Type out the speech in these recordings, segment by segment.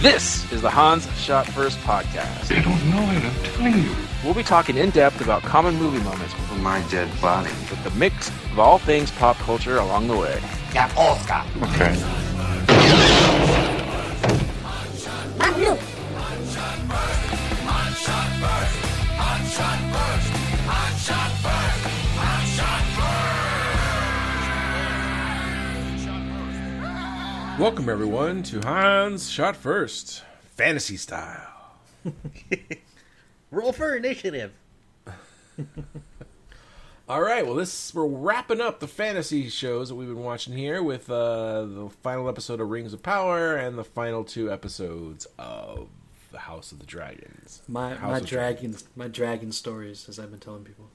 This is the Hans Shot First podcast. They don't know it, I'm telling you. We'll be talking in depth about common movie moments For my dead body. with the mix of all things pop culture along the way. Yeah, Oscar. Okay. Welcome everyone to Hans Shot First, fantasy style. Roll for initiative. All right, well, this we're wrapping up the fantasy shows that we've been watching here with uh, the final episode of Rings of Power and the final two episodes of the House of the Dragons. My House my of dragon my dragon stories, as I've been telling people.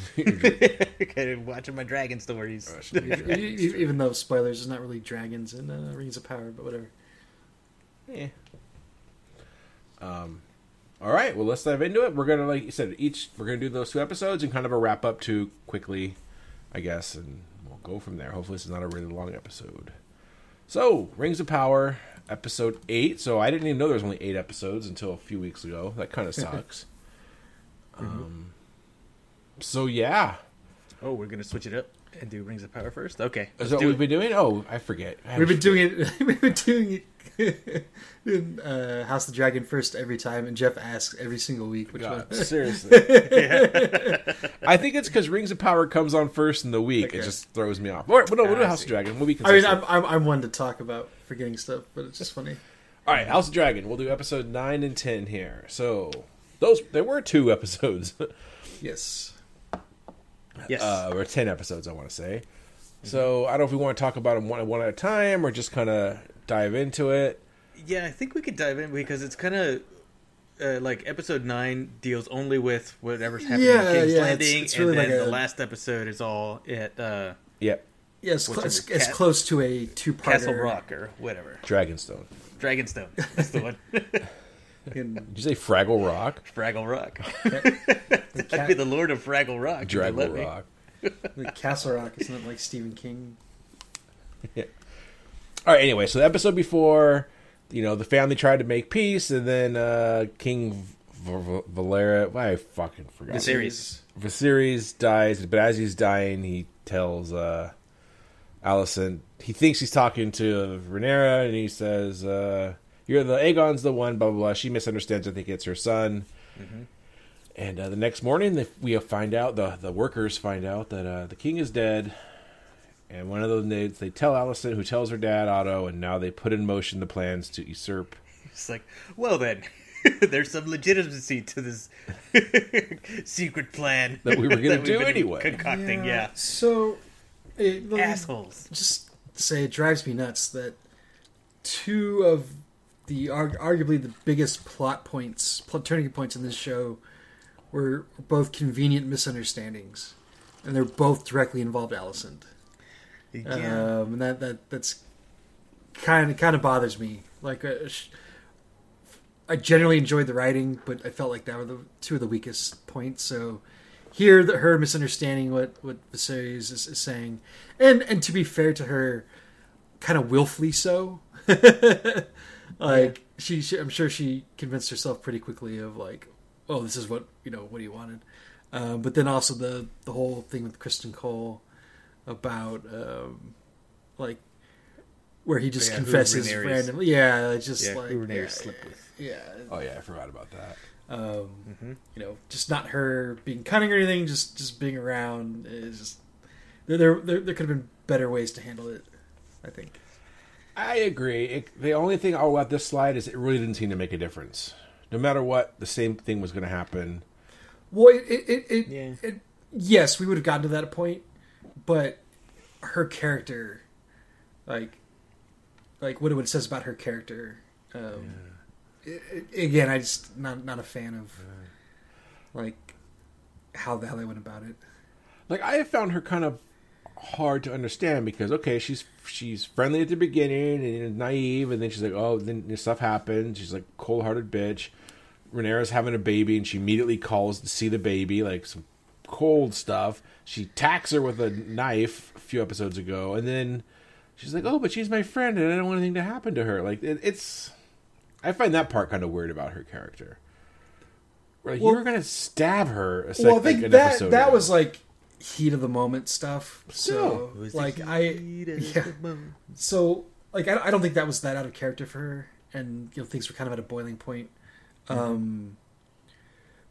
okay, watching my dragon stories. E- Even though spoilers, there's not really dragons in uh, Rings of Power, but whatever. Yeah. Um. All right. Well, let's dive into it. We're gonna, like you said, each we're gonna do those two episodes and kind of a wrap up too quickly, I guess, and we'll go from there. Hopefully, this is not a really long episode. So, Rings of Power, episode eight. So I didn't even know there was only eight episodes until a few weeks ago. That kind of sucks. um. So yeah, Oh, we're gonna switch it up and do Rings of Power first. Okay, is that what we've it. been doing? Oh, I forget. I We've been just- doing it. We've been doing it in uh, House of the Dragon first every time, and Jeff asks every single week which God, one. seriously. I think it's because Rings of Power comes on first in the week. It just throws me off. All right, well, no, we'll do I House see. of Dragon. We'll be I mean. I'm, I'm I'm one to talk about forgetting stuff, but it's just funny. All right, House of Dragon. We'll do episode nine and ten here. So those there were two episodes, Yes. Yes. uh, or ten episodes, I want to say. So I don't know if we want to talk about them one, one at a time or just kind of dive into it. yeah, I think we could dive in because it's kind of. Uh, like episode nine deals only with whatever's happening Yeah, in King's yeah, Landing, it's really and then like the last episode is all at uh, Yep, Yeah, it's, cl- it's, it's close to a two-part Castle Rock or whatever. Dragonstone. Dragonstone. That's the one. In, Did you say Fraggle Rock? Fraggle Rock. the, I'd be the Lord of Fraggle Rock. if Draggle. Rock. the Castle Rock isn't it like Stephen King? All right. Anyway, so the episode before, you know, the family tried to make peace, and then uh King v- v- Valera, I fucking forgot. Viserys. Viserys dies, but as he's dying, he tells uh Alicent he thinks he's talking to Rhaenyra, and he says, uh, "You're the Aegon's the one." Blah blah blah. She misunderstands. I think it's her son. And uh, the next morning, they, we find out the the workers find out that uh, the king is dead. And one of those days, they tell Alicent, who tells her dad Otto, and now they put in motion the plans to usurp. It's like, well then, there's some legitimacy to this secret plan That we were gonna we've do been anyway. Concocting, yeah. So, it, Assholes. Just say it drives me nuts that two of the arguably the biggest plot points, plot turning points in this show, were both convenient misunderstandings, and they're both directly involved Alicent. Yeah. Um, and that that that's kind of kind of bothers me. Like, uh, I generally enjoyed the writing, but I felt like that were the two of the weakest points. So here, the, her misunderstanding what what Viserys is, is saying, and and to be fair to her, kind of willfully so. like she, she, I'm sure she convinced herself pretty quickly of like, oh, this is what you know, what he wanted. Um, but then also the the whole thing with Criston Cole about um, like where he just Yeah, confesses randomly. Yeah, it's just Yeah, like yeah, with. Yeah, Oh yeah, I forgot about that. um, you know, just not her being cunning or anything. Just just being around is just there. There, there, there could have been better ways to handle it. I think. I agree. It, the only thing I'll about this slide is it really didn't seem to make a difference. No matter what, the same thing was going to happen. Well, it, it, it, it, Yeah. it yes, we would have gotten to that point, but her character, like, like what it says about her character. Um, it- it- again, I just not not a fan of like how the hell they went about it. Like I have found her kind of hard to understand because okay, she's she's friendly at the beginning and naive, and then she's like, oh, then this stuff happens. She's like cold hearted bitch. Rhaenyra's having a baby, and she immediately calls to see the baby, like some cold stuff. She attacks her with a knife a few episodes ago, and then she's like, "Oh, but she's my friend, and I don't want anything to happen to her." Like it, it's I find that part kind of weird about her character. Like, Well- you were gonna stab her. Well, I think like, that that ago. was like heat of the moment stuff. So It was like I heat of yeah. so like I, I don't think that was that out of character for her, and you know things were kind of at a boiling point. Um,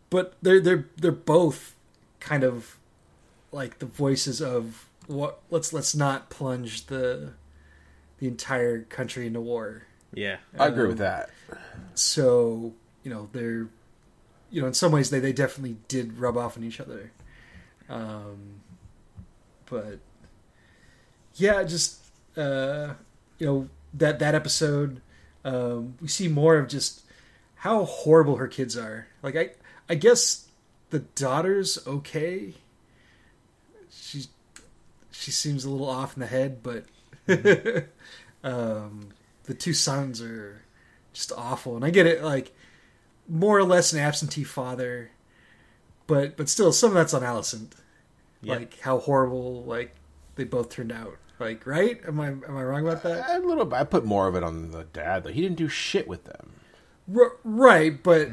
but they're they're they're both kind of like the voices of what let's let's not plunge the the entire country into war. Yeah. I agree um, with that. So you know they're you know in some ways they they definitely did rub off on each other. Um, but yeah, just uh, you know that that episode, um, we see more of just how horrible her kids are. Like I, I guess the daughter's okay. She's she seems a little off in the head, but um, the two sons are just awful. And I get it, like more or less an absentee father, but but still, some of that's on Alicent. Yeah. Like how horrible, like they both turned out. Like right? Am I am I wrong about that? A little. bit- I put more of it on the dad. Like he didn't do shit with them. R- right, but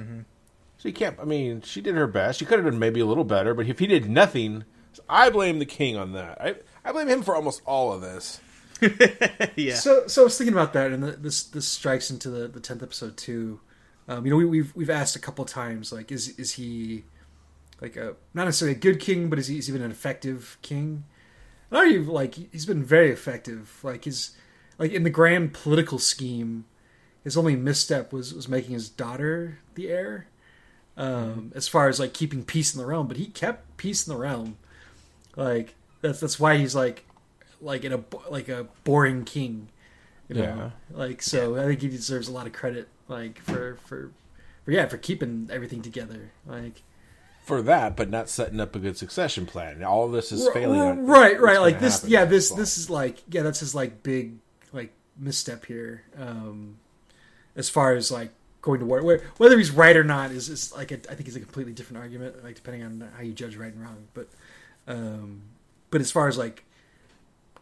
So you can't. I mean, she did her best. She could have done maybe a little better, but if he did nothing, I blame the king on that. I I blame him for almost all of this. yeah. So, so I was thinking about that, and the, this this strikes into the the tenth episode too. Um, you know, we, we've we've asked a couple times, like, is is he like a not necessarily a good king, but is he is he even an effective king? And argue like he's been very effective. Like his like in the grand political scheme, his only misstep was was making his daughter the heir. Um, as far as like keeping peace in the realm, but he kept peace in the realm. Like that's that's why he's like like in a like a boring king. You know? Like so, I think he deserves a lot of credit. Like for for for yeah for keeping everything together. Like For that, but not setting up a good succession plan. All of this is failing. r- on- right, right. Like this, yeah. This this is like yeah. That's his like big like misstep here. Um, as far as like going to war, where, whether he's right or not is is like a, I think it's a completely different argument. Like depending on how you judge right and wrong. But um, but as far as like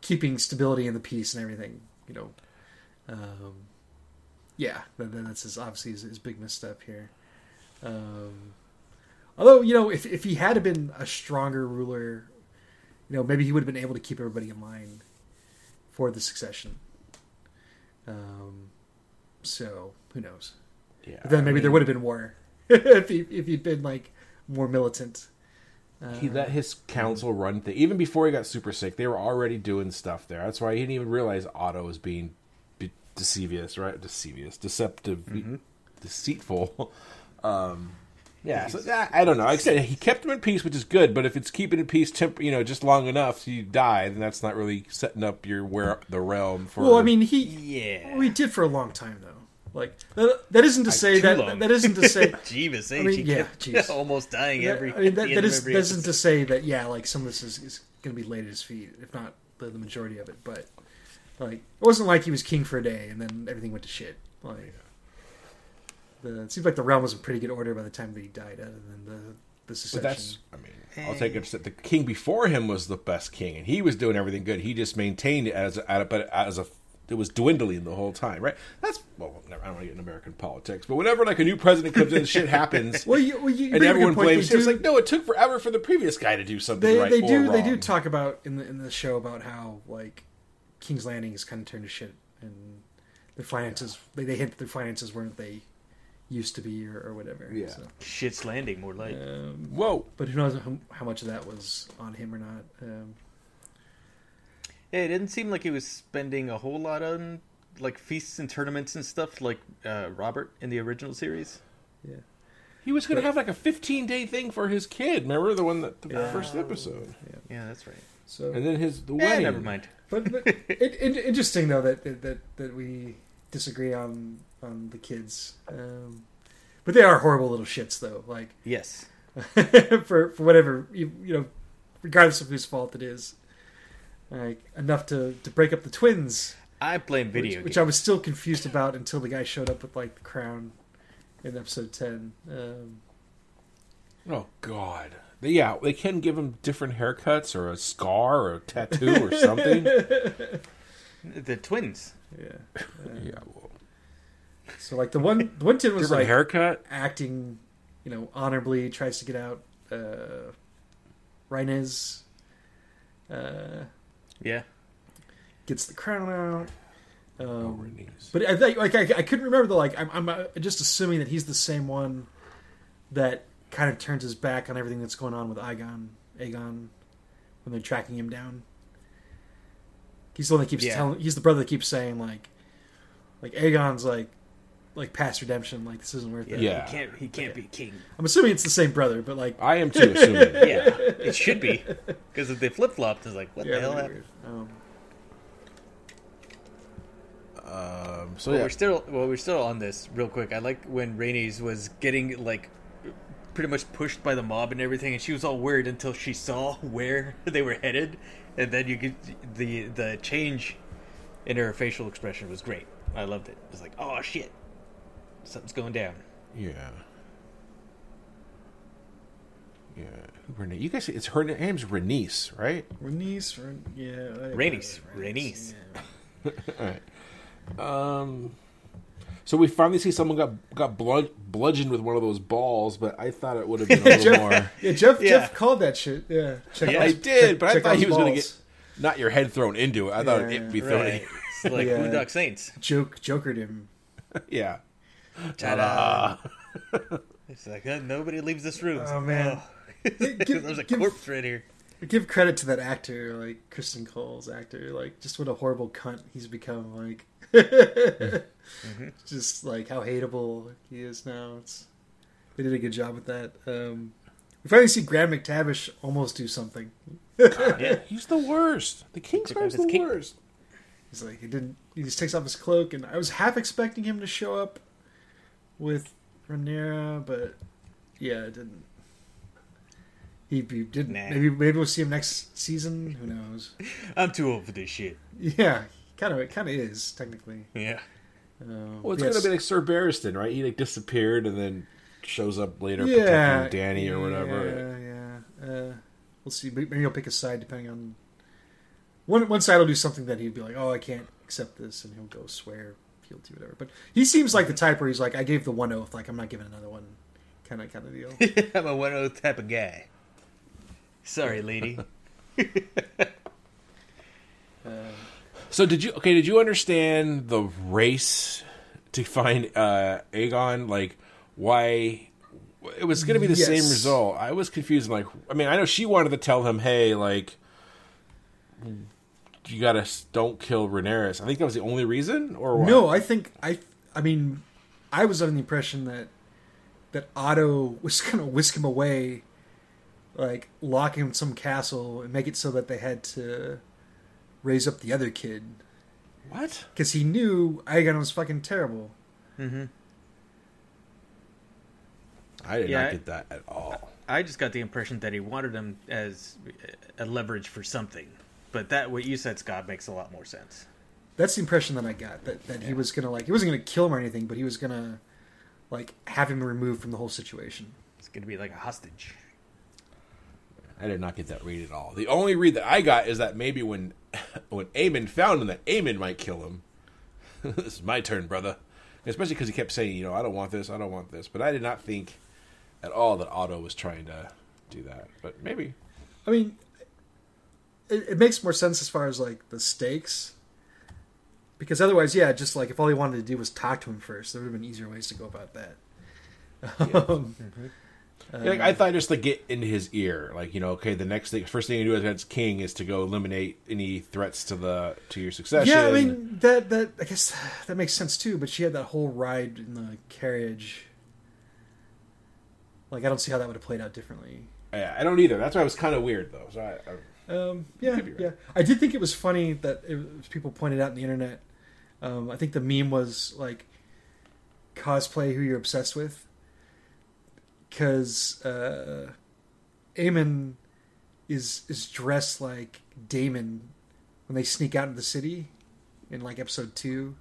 keeping stability and the peace and everything, you know, um, yeah, that, that- that's his obviously his, his big misstep here. Um, although you know, if if he had been a stronger ruler, you know, maybe he would have been able to keep everybody in line for the succession. Um, so who knows? yeah, But then I maybe there would have been war if he if he'd been like more militant. Uh, He let his council run things. Even before he got super sick, they were already doing stuff there. That's why he didn't even realize Otto was being be- deceivious, right? Deceivious, deceptive, deceitful. Um, yeah, so I, I don't know. Like I said, he kept him in peace, which is good. But if it's keeping in peace, temp- you know, just long enough so you die, then that's not really setting up your where the realm for. well, I mean, he Yeah. well, he did for a long time though. Like that, that isn't to say too that long. that isn't to say Jeebus? I mean, yeah, kept jeez. almost dying Yeah, every. I mean, that, the that end of is every that isn't to say that yeah, like some of this is, is going to be laid at his feet, if not the, the majority of it. But like, it wasn't like he was king for a day and then everything went to shit. Like, the, it seems like the realm was in pretty good order by the time that he died, other than the the But succession. that's, I mean, I'll take it the king before him was the best king, and he was doing everything good. He just maintained it as a, but as a, it was dwindling the whole time, right? That's well, I don't want to get in American politics, but whenever like a new president comes in, shit happens, well, you, well, you, you and bring up a everyone good point. blames him. It's like, no, it took forever for the previous guy to do something they right they or do they do talk about in the in the show about how like King's Landing is kind of turned to shit and their finances they, they hint that their finances weren't they used to be or, or whatever. Yeah. So, Shit's landing, more like. um, Whoa, but who knows how, how much of that was on him or not. Um, Yeah, it didn't seem like he was spending a whole lot on like feasts and tournaments and stuff like uh, Robert in the original series. yeah. he was going to have like a 15 day thing for his kid. Remember the one that the Yeah. first episode, Yeah, that's right. So, and then his the Yeah, wedding. never mind. but, but it, it, interesting though that, that that that we disagree on on the kids. Um, but they are horrible little shits though. Like Yes. for for whatever you, you know, regardless of whose fault it is. Like enough to to break up the twins, I blame video which games. I was still confused about until the guy showed up with like the crown in episode ten. Um, Oh God. They- Yeah, they can give him different haircuts or a scar or a tattoo or something. The twins. yeah, yeah, well, So like the one the one tin was Different like haircut. acting, you know, honorably tries to get out uh Rhaenys uh Yeah. gets the crown out. Oh, Um, Rhaenys. but I think like I, I couldn't remember the like I'm, I'm uh, just assuming that he's the same one that kind of turns his back on everything that's going on with Aegon Aegon when they're tracking him down. He's the one that keeps Yeah. telling. He's the brother that keeps saying like, like Aegon's like, like past redemption. Like this isn't worth it. Yeah. He can't. He can't be king. I'm assuming it's the same brother, but like, I am too assuming. Yeah, it should be because if they flip flopped, it's like what yeah, the hell happened? Um, Um, so Well, yeah, we're still well, we're still on this real quick. I like when Rhaenys was getting like pretty much pushed by the mob and everything, and she was all worried until she saw where they were headed, and then you could the the change in her facial expression was great. I loved it. It was like, oh shit, something's going down. yeah, yeah. Rene, you guys, it's her name's Rhaenys, right? Rhaenys, Rhaen- yeah, I- Rhaenys, Rhaenys. yeah. All right. Um, so we finally see someone got got blud- bludgeoned with one of those balls, but I thought it would have been a little more. Yeah, Jeff. Yeah. Jeff called that shit. Yeah, check Yeah, out- I did, but I check thought he was going to get not your head thrown into it. I thought Yeah, it'd be thrown. Right. It's like Yeah. Boondock Saints. joke jokered him. Yeah. Ta-da! it's like uh, nobody leaves this room. Oh, man. Give- There's a give- corpse right here. Give credit to that actor, like Criston Cole's actor. Like, just what a horrible cunt he's become. Like, just like how hateable he is now. It's they did a good job with that. Um, we finally see Graham McTavish almost do something. Yeah. He's the worst. The Kingsguard's His the king- worst. He's like he didn't. He just takes off his cloak, and I was half expecting him to show up with Rhaenyra, but yeah, it didn't. He, he didn't. Nah. Maybe maybe we'll see him next season. Who knows? I'm too old for this shit. Yeah, kind of. It kind of is technically. Yeah. Uh, Well, it's yes. going to be like Sir Barristan, right? He like disappeared and then shows up later yeah, protecting Danny or whatever. Yeah, yeah. Uh, we'll see. Maybe he'll pick a side depending on. One one side will do something that he'd be like, "Oh, I can't accept this," and he'll go swear guilty, whatever. But he seems like the type where he's like, "I gave the one oath, like I'm not giving another one," kind of kind of deal. I'm a one oath type of guy. Sorry, lady. So did you okay? Did you understand the race to find uh Aegon? Like why it was going to be the same result? I was confused. Like, I mean, I know she wanted to tell him, "Hey, like, you gotta don't kill Rhaenyra." I think that was the only reason, or what? No, I think I. I mean, I was under the impression that that Otto was going to whisk him away, like lock him in some castle and make it so that they had to raise up the other kid what? because he knew Aegon was fucking terrible. Mm-hmm. I did Yeah, not get that at all. I just got the impression that he wanted him as uh, a leverage for something. But that what you said, Scott, makes a lot more sense. That's the impression that I got that that he was gonna like he wasn't gonna kill him or anything, but he was gonna like have him removed from the whole situation. It's going to be like a hostage. I did not get that read at all. The only read that I got is that maybe when when Aemon found him, that Aemon might kill him. this is my turn, brother. Especially because he kept saying, you know, I don't want this, I don't want this. But I did not think at all that Otto was trying to do that. But maybe. I mean, it, it makes more sense as far as like the stakes, because otherwise, yeah, just like if all he wanted to do was talk to him first, there would have been easier ways to go about that. Um, Yeah, like, I thought just to get into his ear, like you know, okay, the next thing, first thing you do against King is to go eliminate any threats to the to your succession. yeah, I mean that that I guess that makes sense too. But she had that whole ride in the carriage. Like I don't see how that would have played out differently. I, I don't either. That's why it was kind of weird, though. So I, I, Um, yeah, right. yeah. I did think it was funny that it was, people pointed out on the internet. Um, I think the meme was like cosplay who you're obsessed with, because uh, Eamon is is dressed like Daemon when they sneak out into the city in like episode 2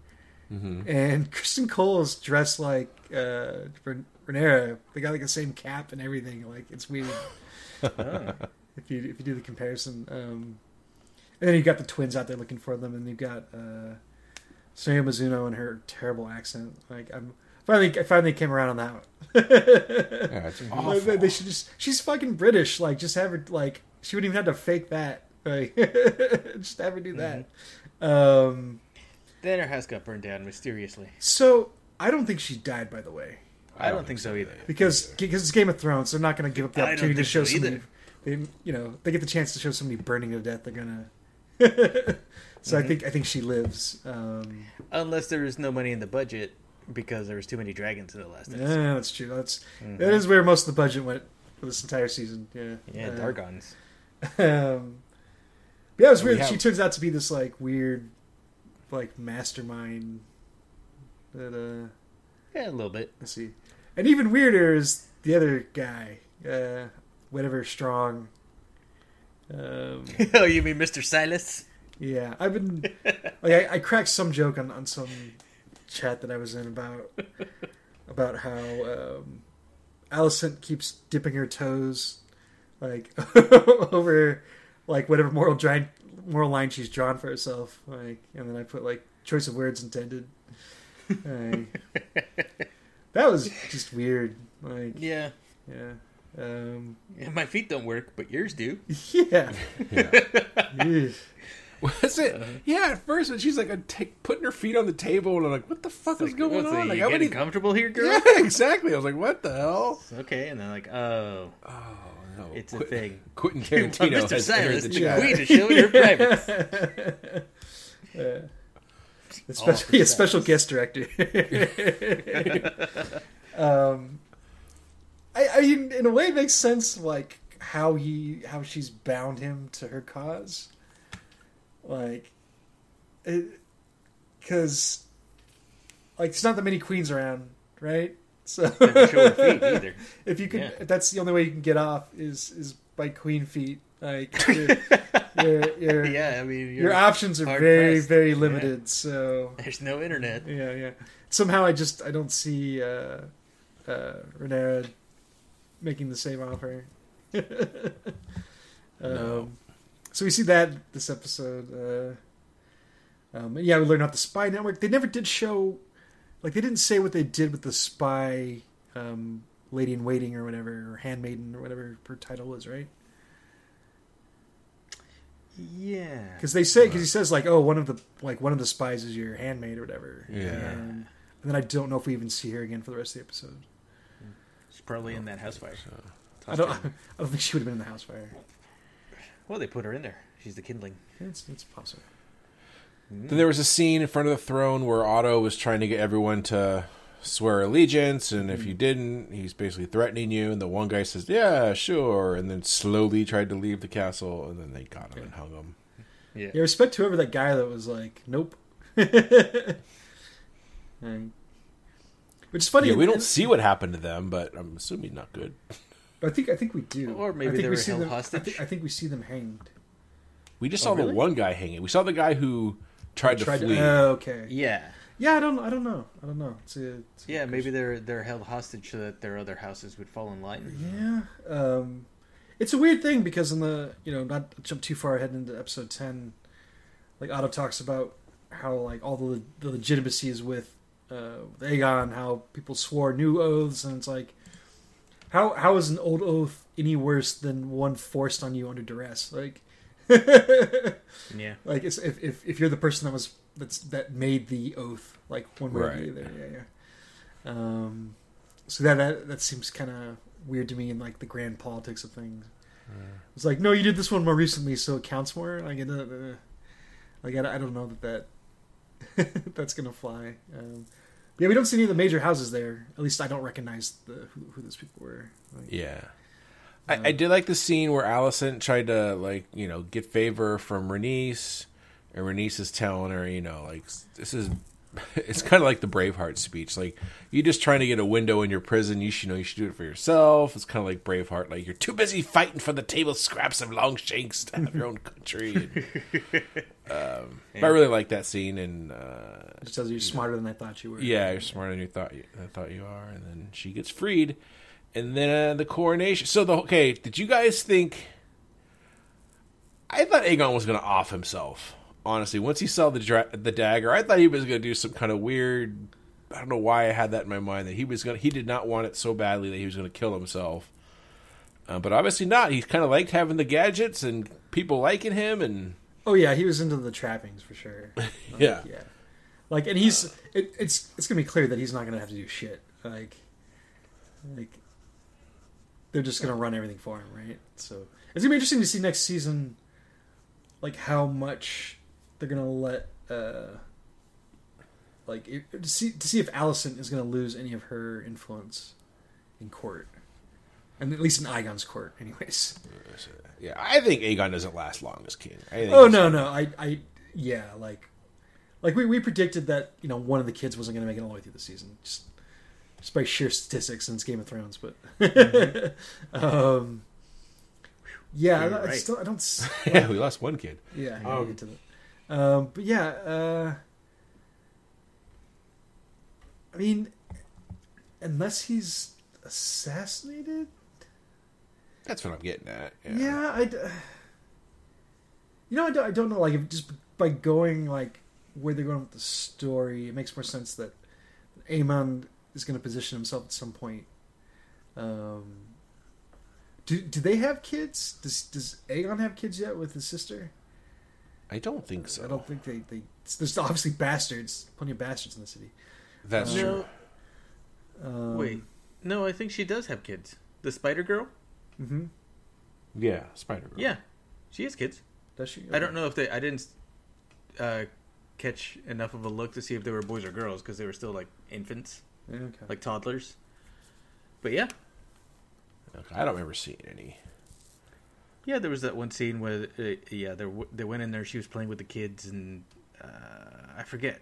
and Criston Cole is dressed like uh, Ren- Rhaenyra. They got like the same cap and everything. Like it's weird if you if you do the comparison. Um, and then you got the twins out there looking for them, and you've got uh, Sonoya Mizuno and her terrible accent. Like I'm finally, I finally came around on that one. Yeah, it's awful. they, they should just. She's fucking British. Like, just have her. Like, she wouldn't even have to fake that. Like, just have her do that. Um. Then her house got burned down mysteriously. So I don't think she died. By the way, I don't think so either. because because it's Game of Thrones, they're not going to give up the opportunity to show so somebody. They, you know, they get the chance to show somebody burning to death. They're gonna. so I Mm-hmm. think I think she lives. Um, Unless there was no money in the budget because there was too many dragons in the last episode. yeah, that's true. That's that is where most of the budget went for this entire season. Yeah, Mm-hmm. Yeah, Uh, Dargons. Um, yeah, it was And we weird. She turns out to be this like weird, like mastermind. That uh, Yeah, a little bit. let's see, and even weirder is the other guy, uh, whatever strong. Um, oh, you mean Mr. Silas? yeah, I've been like I, I cracked some joke on on some chat that I was in about about how um, Alicent keeps dipping her toes like over like whatever moral moral line she's drawn for herself like and then I put like choice of words intended Like, that was just weird like Yeah. yeah um Yeah, My feet don't work, but yours do. yeah Ugh. Was it? Yeah, at first when she's like uh, putting her feet on the table, and I'm like, "What the fuck is going What's it, on?" you Like, I getting wouldn't- comfortable here, girl? Yeah, exactly. I was like, "What the hell?" Okay, and then like, oh, Oh no, it's a thing. Quentin Well, Tarantino Mr. has Silas, the the queen is showing her privates. Yeah. Especially a special guest director. um, I, I mean, in a way, it makes sense. Like how he, how she's bound him to her cause. Like, because, like, there's not that many queens around, right? So show her feet either. if you can, Yeah. that's the only way you can get off is is by queen feet. Like, you're, you're, you're, yeah, I mean, your options are very pressed. very Yeah. limited so there's no internet. yeah yeah somehow i just i don't see uh uh Rhaenyra making the same offer um No. so we see that this episode uh um yeah we learn about the spy network they never did show like they didn't say what they did with the spy um lady in waiting or whatever or handmaiden or whatever her title was, right Yeah. because they say because he says like oh one of the like one of the spies is your handmaid or whatever Yeah. and, and then I don't know if we even see her again for the rest of the episode probably in that house fire. I don't I don't think she would have been in the house fire Well, they put her in there. She's the kindling. it's, it's possible hmm. Then there was a scene in front of the throne where Otto was trying to get everyone to swear allegiance, and if you hmm. didn't, he's basically threatening you. And the one guy says, "Yeah, sure," and then slowly tried to leave the castle, and then they got him and hung him. Yeah. yeah respect whoever that guy that was like nope Like, which is funny Yeah, we don't see what happened to them, but I'm assuming not good. I think I think we do Or maybe I think they we were see held them, I hostage. think, I think we see them hanged We just Oh, saw really? the one guy hanging. We saw the guy who tried, Tried to to- flee. oh, okay Yeah. yeah I don't I don't know I don't know it's a, it's Yeah, maybe they're they're held hostage so that their other houses would fall in line. Yeah, um, it's a weird thing because in the you know not jump too far ahead into episode ten, like Otto talks about how like all the the legitimacy is with uh, with Aegon, how people swore new oaths, and it's like how how is an old oath any worse than one forced on you under duress? Like, Yeah. like it's, if if if you're the person that was that's that made the oath, like one way or Right. the other, yeah, yeah. Um, so that that that seems kind of weird to me in like the grand politics of things. It's like, no, you did this one more recently, so it counts more. Like, uh, uh, like I, I don't know that that that's gonna fly. Um, yeah, we don't see any of the major houses there. At least I don't recognize the who, who those people were. Like, Yeah. I, I did like the scene where Alicent tried to like you know get favor from Rhaenys, and Rhaenys is telling her you know like this is it's kind of like the Braveheart speech like you're just trying to get a window in your prison you should know you should do it for yourself. It's kind of like Braveheart like you're too busy fighting for the table scraps of Longshanks to have your own country. And, um, but I really like that scene and. Uh, It just tells you you're smarter than I thought you were. yeah, you're smarter than you thought you, I thought you are, and then she gets freed, and then uh, the coronation. So the okay, did you guys think? I thought Aegon was going to off himself honestly, once he saw the dra- the dagger, I thought he was going to do some kind of weird. I don't know why I had that in my mind that he was going. He did not want it so badly that he was going to kill himself. Uh, but obviously not. He kind of liked having the gadgets and people liking him, and Oh yeah, he was into the trappings for sure. Like, Yeah. yeah. Like, and he's it, it's it's gonna be clear that he's not gonna have to do shit. Like, like they're just gonna run everything for him, right? So it's gonna be interesting to see next season, like how much they're gonna let, uh like if, to see to see if Alicent is gonna lose any of her influence in court, and at least in Aegon's court, anyways. yeah, I think Aegon doesn't last long as king. I think Oh no, no, I, I, yeah, like, like we, we predicted that you know one of the kids wasn't going to make it all the way through the season, just just by sheer statistics since Game of Thrones. But, um, yeah, I, right. still I don't. yeah, we lost one kid. Yeah, Um, get to that. Um, but yeah, uh, I mean, unless he's assassinated, That's what I'm getting at. yeah, I. d- You know, I don't, I don't know. Like, if just by going like where they're going with the story, it makes more sense that Amon is going to position himself at some point. Um, do do they have kids? Does does Aegon have kids yet with his sister? I don't think so. I don't think they, they. There's obviously bastards, plenty of bastards in the city. That's Uh, true. No, Um, wait. No, I think she does have kids. The Spider Girl? Mm hmm Yeah, Spider Girl. Yeah, she has kids. Does she? I don't know if they. I didn't uh, catch enough of a look to see if they were boys or girls because they were still like infants, Yeah, okay. like toddlers. But yeah, Okay, I don't remember seeing any. Yeah, there was that one scene where uh, yeah, they they went in there. She was playing with the kids, and uh, I forget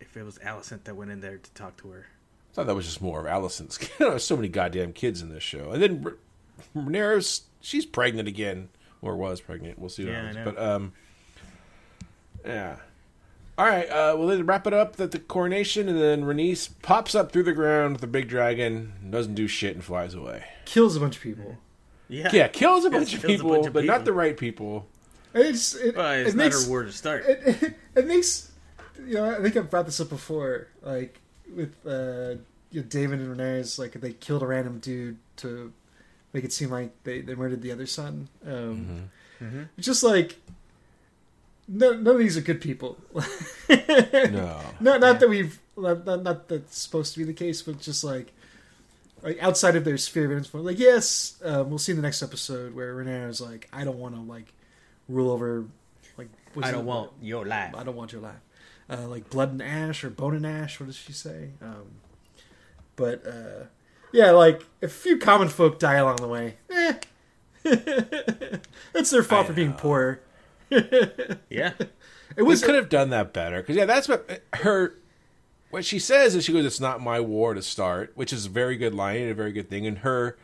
if it was Alicent that went in there to talk to her. I thought that was just more of Alicent's. There's so many goddamn kids in this show, and then R- Rhaenyra's she's pregnant again, or was pregnant. We'll see what Yeah, I happens. know. But um, yeah. All right, uh, well then wrap it up at the coronation, and then Rhaenys pops up through the ground with the big dragon, doesn't do shit, and flies away. Kills a bunch of people. Yeah, Yeah, kills a Yes, bunch of people, bunch of but not the right people. It's it, Well, it's it not makes her word to start. it, it, it makes you know I think I've brought this up before like with uh you know, David and Ramirez like they killed a random dude to make it seem like they, they murdered the other son. Um Mm-hmm. it's just like no, none of these are good people. No, not not that we've not, not, not that's supposed to be the case but just like like outside of their sphere of influence like yes um, we'll see in the next episode where Rhaenyra is like I don't want to like rule over like I don't want your life. I don't want your life. Uh, like blood and ash or bone and ash. What does she say? Um, but uh, yeah, like a few common folk die along the way. Eh. That's their fault I for being poor. Yeah, It was we could have done that better because yeah, that's what her. What she says is she goes, "It's not my war to start," which is a very good line and a very good thing. And her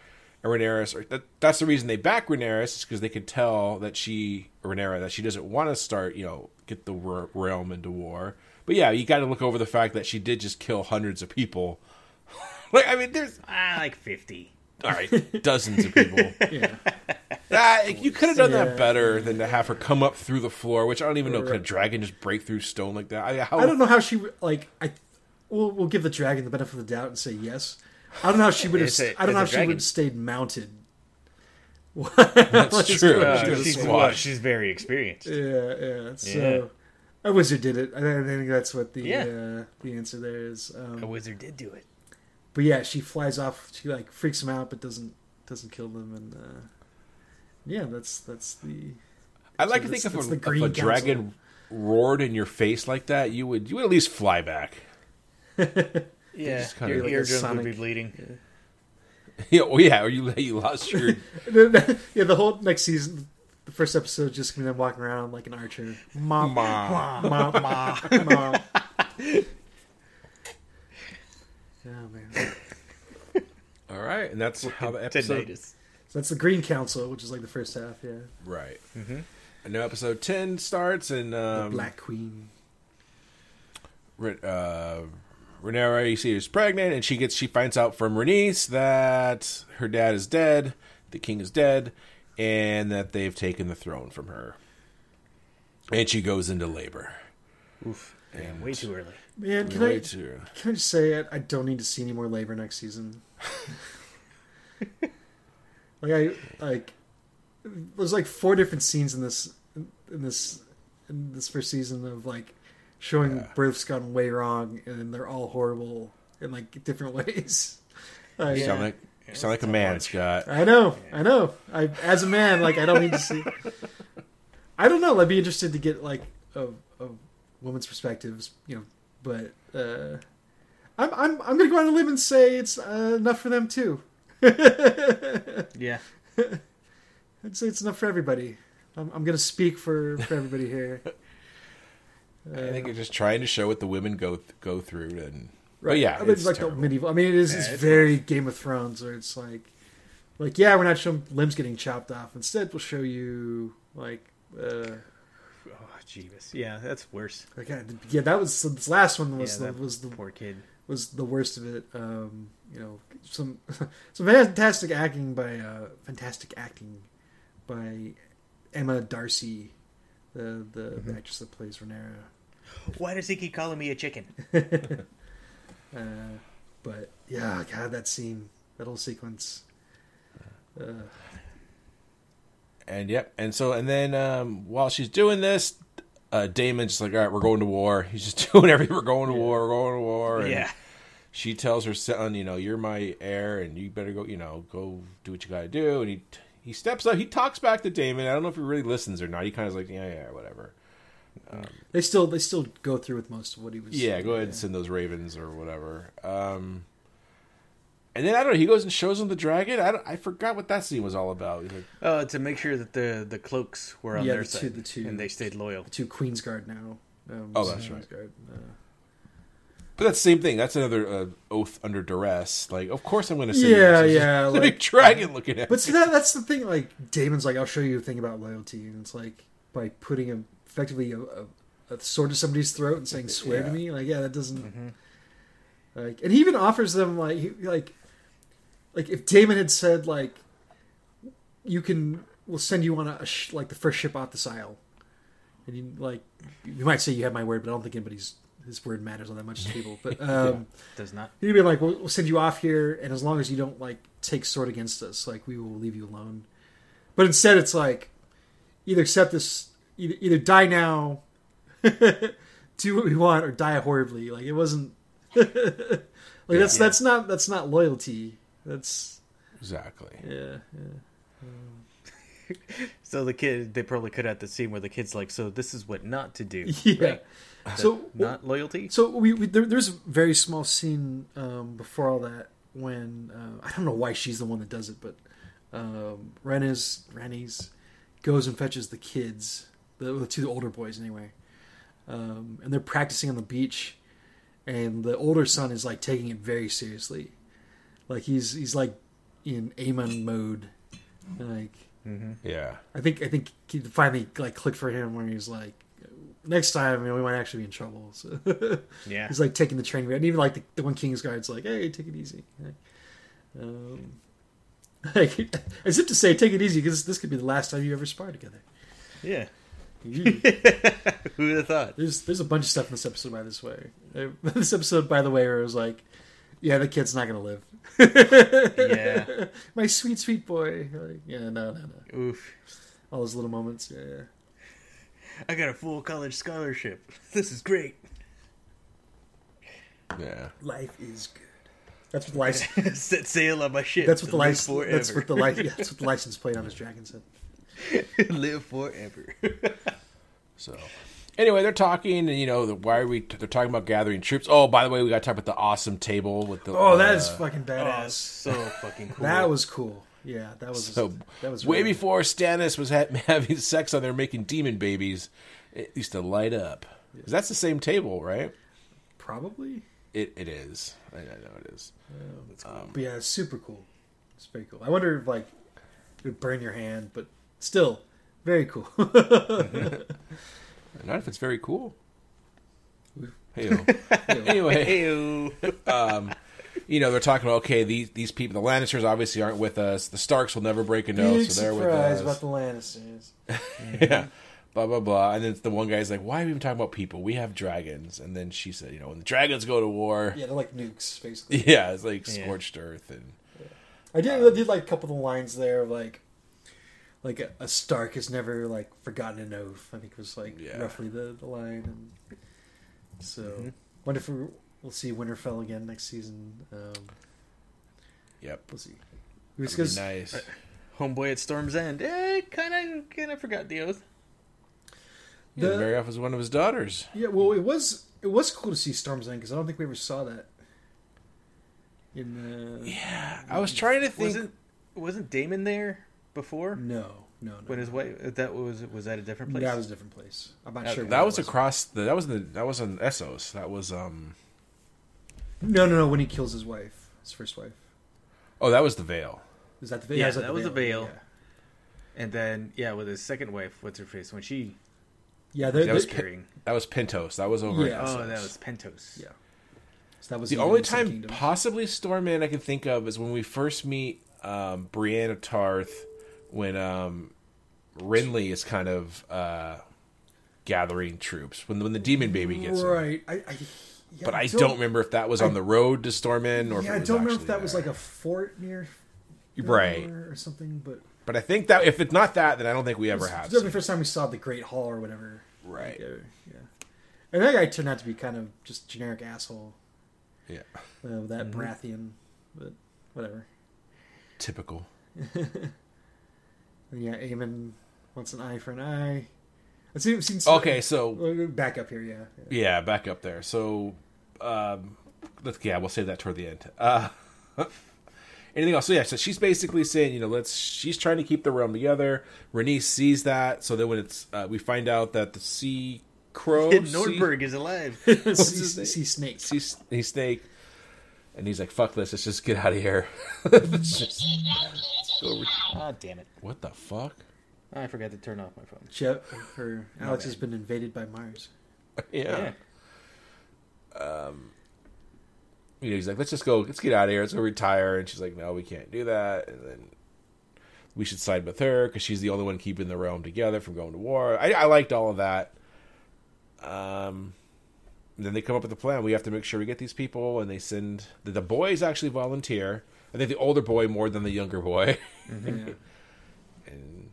and Rhaenyra, are- that, that's the reason they back Rhaenyra is because they could tell that she Rhaenyra that she doesn't want to start, you know, get the r- realm into war. But yeah, you got to look over the fact that she did just kill hundreds of people. like I mean, there's ah, like fifty. all right, dozens of people. yeah. Ah, you could have done Yeah. that better than to have her come up through the floor, which I don't even know. Could a dragon just break through stone like that? I, how, I don't know how she like. I we'll, we'll give the dragon the benefit of the doubt and say yes. I don't know how she would have. It's a- I don't know how it's she would have stayed mounted. That's true. uh, She could've she's, well, she's very experienced. Yeah, yeah. So a wizard did it. I I think that's what the Yeah. uh, the answer there is. Um, A wizard did do it. but yeah, she flies off. She like freaks him out, but doesn't doesn't kill them. And uh, yeah, that's that's the I'd like to think if a, the if a dragon roared in your face like that, you would you would at least fly back. Yeah, just kinda- your Like a eardrums would be bleeding. yeah, well, yeah, or you you lost your yeah. The whole next season, the first episode, is just gonna be them walking around like an archer. Mom, Ma. mom, mom, mom. Oh man, All right, and that's how the episode. Tinnitus. so that's the Green Council, which is like the first half. Yeah, Right. And now episode ten starts, and the um, Black Queen. Uh, Rhaenyra, you see, is pregnant, and she gets she finds out from Rhaenys that her dad is dead, the king is dead, and that they've taken the throne from her. and she goes into labor. Oof. Damn, way too early. Man, can Way I too- can I just say it? I don't need to see any more labor next season. like I like there's like four different scenes in this in this in this first season of like showing Yeah. births gone way wrong and they're all horrible in like different ways. Like, You sound like you sound like a man, Scott. I know, I know. I as a man, like I don't need to see. I don't know. I'd be interested to get like a, a woman's perspectives, you know. But uh, I'm I'm I'm gonna go out on a limb and say it's uh, enough for them too. Yeah. I'd say it's enough for everybody. I'm, I'm gonna speak for for everybody here. I think you're just trying to show what the women go th- go through, and but yeah, I mean, it's like terrible. the medieval. I mean, it is. Yeah, it's, it's very Game of Thrones, where it's like, like yeah, we're not showing limbs getting chopped off. Instead, we'll show you like. Uh, Oh, Jeebus. Yeah, that's worse. Like, yeah, that was so this last one was yeah, the, that was the poor kid. was the worst of it. Um, you know, some some fantastic acting by uh, fantastic acting by Emma Darcy, the the, Mm-hmm. actress that plays Rhaenyra. Why does he keep calling me a chicken? Uh, but yeah, God, that scene, that whole sequence. Uh, And yep, and so and then um, while she's doing this, uh, Daemon's just like, all right, we're going to war. He's just doing everything. We're going to war. We're going to war. And Yeah. She tells her son, you know, you're my heir, and you better go, you know, go do what you got to do. And he he steps up. He talks back to Daemon. I don't know if he really listens or not. He kind of like, yeah, yeah, whatever. they still they still go through with most of what he was. Yeah, go ahead and send those ravens or whatever. Um, and then I don't know. He goes and shows him the dragon. I, don't, I forgot what that scene was all about. He's like, Oh, to make sure that the the cloaks were on Yeah, their the two- side the two- and they stayed loyal. To Queensguard now. Um, Oh, that's right. Queensguard, Uh, but that's the same thing. That's another uh, oath under duress. Like, of course I'm going to say Yeah, yes. Yeah, a like- dragon looking at. But see that that's the thing. Like Daemon's like, I'll show you a thing about loyalty, and it's like by putting a, effectively a, a, a sword to somebody's throat and saying "swear to me." Like, yeah, that doesn't. Like, and he even offers them like, he, like, like if Damon had said like, you can, we'll send you on a, sh- like the first ship off this isle, and you like, you might say you have my word, but I don't think anybody's his word matters all that much to people. But um, Does not. He'd be like, we'll, we'll send you off here, and as long as you don't like take sword against us, like we will leave you alone. But instead, it's like either accept this, either, either die now, do what we want, or die horribly. Like it wasn't. like that's Yeah. that's not that's not loyalty. That's exactly. Yeah. yeah. So the kid, they probably cut out the scene where the kid's like, "So this is what not to do." Yeah. That So not loyalty. So we, we there, there's a very small scene um, before all that when uh, I don't know why she's the one that does it, but um, Rennes Rennies goes and fetches the kids, the, the two older boys anyway, um, and they're practicing on the beach, and the older son is like taking it very seriously, like he's he's like in Amon mode, like Yeah. I think I think he finally like clicked for him where he's like, next time you know, we might actually be in trouble. So Yeah. he's like taking the train, and even like the, the one King's guard's like, hey, take it easy. Like, um, like, as if to say, take it easy because this could be the last time you ever spar together. Yeah. Who would have thought? there's there's a bunch of stuff in this episode by this way. Uh, This episode, by the way, where it was like, yeah, the kid's not gonna live. Yeah. my sweet sweet boy. Like, yeah, no, no, no. Oof. All those little moments. Yeah, yeah. I got a full college scholarship. This is great. Yeah. Life is good. That's what the license. Set sail on my ship. That's what to the license. forever. That's what the license. Yeah, that's what the license plate on his dragon said. live forever. So, anyway, they're talking, and you know, the, why are we? They're talking about gathering troops. Oh, by the way, we got to talk about the awesome table with the. Oh, that is uh, fucking oh, badass. so fucking cool. That was cool. Yeah, that was So, that was way really- before Stannis was ha- having sex on there, making demon babies. It used to light up. 'Cause That's the same table, right? probably. It it is. I, I know it is. But yeah, it's super cool. It's very cool. I wonder if like it would burn your hand, but still very cool. Not if it's very cool. Hey, anyway, Ew. um, you know they're talking about okay, these these people, the Lannisters obviously aren't with us. The Starks will never break a nose, Big so they're with surprise us. about the Lannisters. yeah. blah blah blah. And then the one guy's like, "Why are we even talking about people? We have dragons." And then she said, "You know, when the dragons go to war, Yeah, they're like nukes, basically. yeah, it's like Yeah. scorched earth." And I did. I did like a couple of the lines there, of like, like a, a Stark has never like forgotten an oath. I think was like Yeah. roughly the the line. And so, Mm-hmm. wonder if we, we'll see Winterfell again next season. Um, yep, we'll see. That'd be Because nice. Homeboy at Storm's End. Eh, kind of, kind of forgot the oath. Yeah, the- Mary off was one of his daughters. yeah, well, it was it was cool to see Storm's End because I don't think we ever saw that. In the Yeah, I was trying to think. Wasn't wasn't Daemon there before no, no, no. when his wife? That was was that a different place? That was a different place. I'm not Okay. sure. that where was it across the. That was the. That was in Essos. That was um. No, no, no. When he kills his wife, his first wife. Oh, that was the Vale. Is that the Vale? Yeah, is that was the Vale. Yeah, and then yeah, with his second wife, what's her face? When she yeah they're- That was they're- carrying. That was Pentos. That was over. in Yeah. Oh, that was Pentos. Yeah. So that was The even only time Kingdoms. possibly Stormman I can think of is when we first meet um, Brienne of Tarth, when um, Renly is kind of uh, gathering troops when when the demon baby gets right. I, I, yeah, But I don't, remember if that was on the road to Stormend or Yeah, I don't remember if that was like a fort near right. or, something. But But I think that if it's not that, then I don't think we ever have. it's the first time we saw the Great Hall or whatever. Right. Like, uh, yeah. And that guy turned out to be kind of just generic asshole. Yeah. Uh, that Mm-hmm. Baratheon, but whatever. Typical. And yeah, Aemond wants an eye for an eye. I've seen, seen Okay, so Uh, back up here, yeah. yeah. yeah, back up there. So, um, let's yeah, we'll save that toward the end. Uh, anything else? So yeah, so she's basically saying, you know, let's. She's trying to keep the realm together. Rhaenys sees that, so then when it's, uh, we find out that the sea crow, Nordberg is alive. his sea, name? sea snake. sea, sea snake, and he's like, "Fuck this, let's just get out of here." Just go over- Ah, damn it! What the fuck? I forgot to turn off my phone. Shep, her Alex has been invaded by Mars. Yeah. you know, he's like, let's just go, let's get out of here, let's go retire. And she's like, no, we can't do that. And then we should side with her because she's the only one keeping the realm together from going to war. I, I liked all of that. Um, and then they come up with a plan. We have to make sure we get these people, and they send the, the boys actually volunteer. I think the older boy more than the younger boy. Yeah. and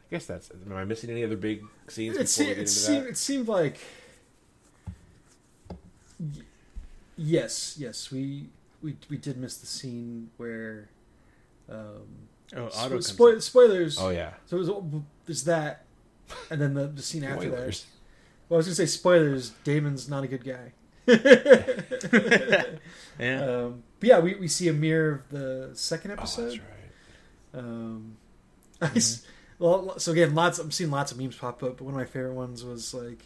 I guess that's. Am I missing any other big scenes? It, before se- we get it, into seemed, that? it seemed like y- yes, yes, we we we did miss the scene where um, Oh, spo- Otto comes spoil- spoilers. Oh yeah, So it was, there's that, and then the, the scene after that. Well, I was gonna say spoilers. Daemon's not a good guy. Yeah. Um, but yeah, we, we see a mirror of the second Oh, episode. that's right. Um, I s- well, so again, lots. I'm seeing lots of memes pop up, but one of my favorite ones was like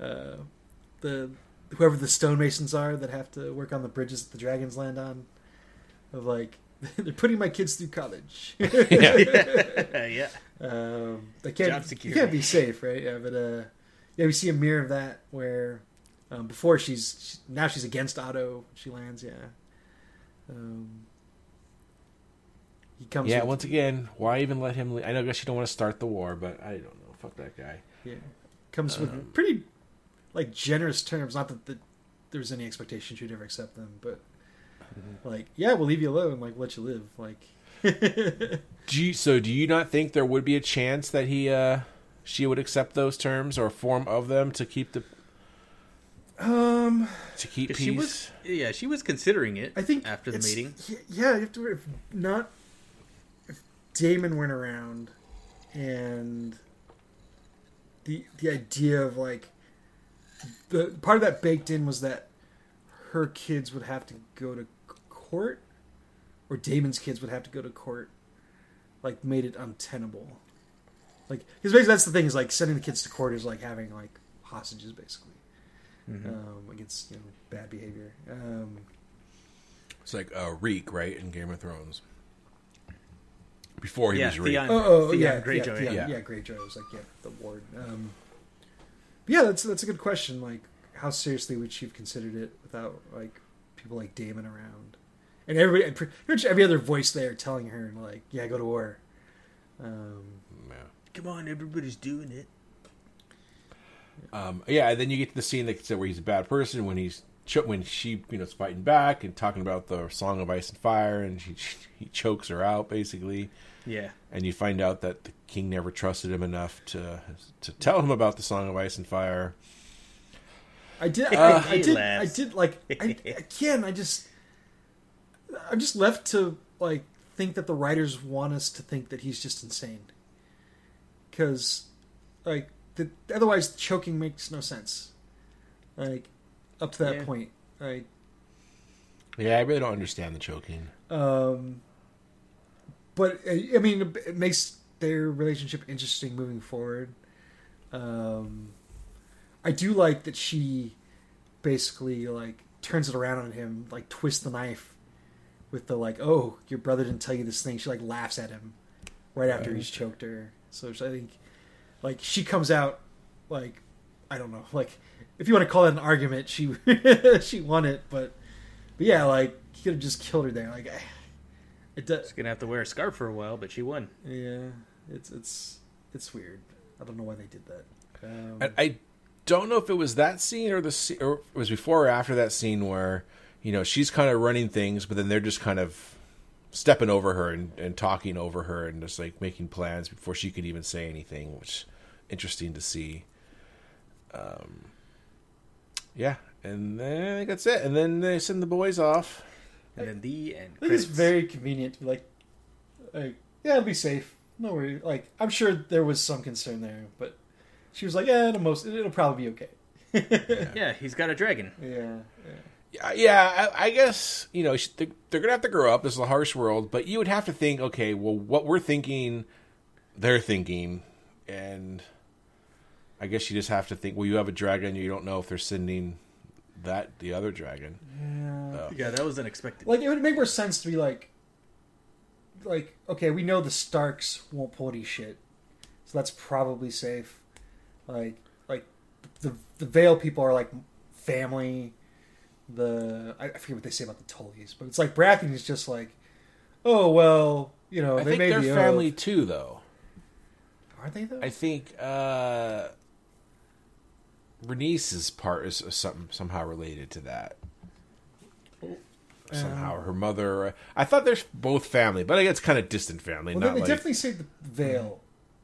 uh, the whoever the stonemasons are that have to work on the bridges that the dragons land on. Of like they're putting my kids through college. yeah. um, they can't. Job You can't be safe, right? Yeah, but uh, yeah, we see a mirror of that where um, before she's she, now she's against Otto. She lands, yeah. Um, he comes. Yeah, with- once again, why even let him? le I know, I guess you don't want to start the war, but I don't know. Fuck that guy. Yeah, comes Um, with pretty like generous terms. Not that the, there was any expectation she'd ever accept them, but Mm-hmm. like, yeah, we'll leave you alone. Like, let you live. Like, Do you, so? Do you not think there would be a chance that he, uh she would accept those terms or a form of them to keep the um, to keep peace? She was. Yeah, she was considering it. I think after the meeting. Yeah, you have to if not if Daemon weren't around, and the the idea of like the part of that baked in was that her kids would have to go to court, or Daemon's kids would have to go to court, like made it untenable. Like, because basically that's the thing is like sending the kids to court is like having like hostages basically um, against you know bad behavior. Um, It's like uh, Reek, right, in Game of Thrones. Before he Yeah, was Reek. Theon. Oh, oh Theon yeah, Greyjoy. Yeah, yeah, Yeah. yeah, Greyjoy was like yeah, the ward. Um, yeah, that's that's a good question. Like, how seriously would she have considered it without like people like Daemon around, and everybody, and pretty much every other voice there telling her like, yeah, go to war. Um, Yeah. Come on, everybody's doing it. Um, yeah, and then you get to the scene that where he's a bad person when he's cho- when she you know is fighting back and talking about the Song of Ice and Fire, and she, he chokes her out basically, Yeah. and you find out that the king never trusted him enough to to tell him about the Song of Ice and Fire. I did. Uh, I, I he did. laughs. I did like I, again. I just. I'm just left to like think that the writers want us to think that he's just insane. Because, like, the, otherwise choking makes no sense. Like, up to that Yeah. point, right? Yeah, I really don't understand the choking. Um, but uh, I mean, it makes their relationship interesting moving forward. Um, I do like that she basically like turns it around on him, like twists the knife with the like, "Oh, your brother didn't tell you this thing." She like laughs at him right after he's choked her. So I think like she comes out like I don't know, like if you want to call it an argument, she she won it, but but yeah, like he could have just killed her there. Like it does. She's gonna have to wear a scarf for a while, but she won. Yeah, it's it's it's weird. I don't know why they did that. Um, I, I don't know if it was that scene or the scene, or it was before or after that scene where you know she's kind of running things, but then they're just kind of stepping over her and, and talking over her and just like making plans before she could even say anything, which interesting to see. Um, yeah, and then I think that's it. And then they send the boys off. And then the end. I think it's very convenient to be like, like yeah, it'll be safe. No worry. Like I'm sure there was some concern there, but she was like, yeah, it'll most it'll probably be okay. Yeah, he's got a dragon. yeah, yeah. Yeah, yeah I, I guess you know they- they're gonna have to grow up. This is a harsh world, but you would have to think, okay, well, what we're thinking, they're thinking, and I guess you just have to think. Well, you have a dragon, you don't know if they're sending that the other dragon. Yeah. Oh. Yeah, that was unexpected. Like it would make more sense to be like, like okay, we know the Starks won't pull any shit, so that's probably safe. Like, like the the Vale people are like family. The I I forget what they say about the Tullys, but it's like Baratheon is just like, oh well, you know I they think made they're the family oath. too, though. Are they though? I think uh Bernice's part is some, somehow related to that. Somehow, her mother. I thought they're both family, but I guess it's kind of distant family. well, not they like, definitely say the Vale,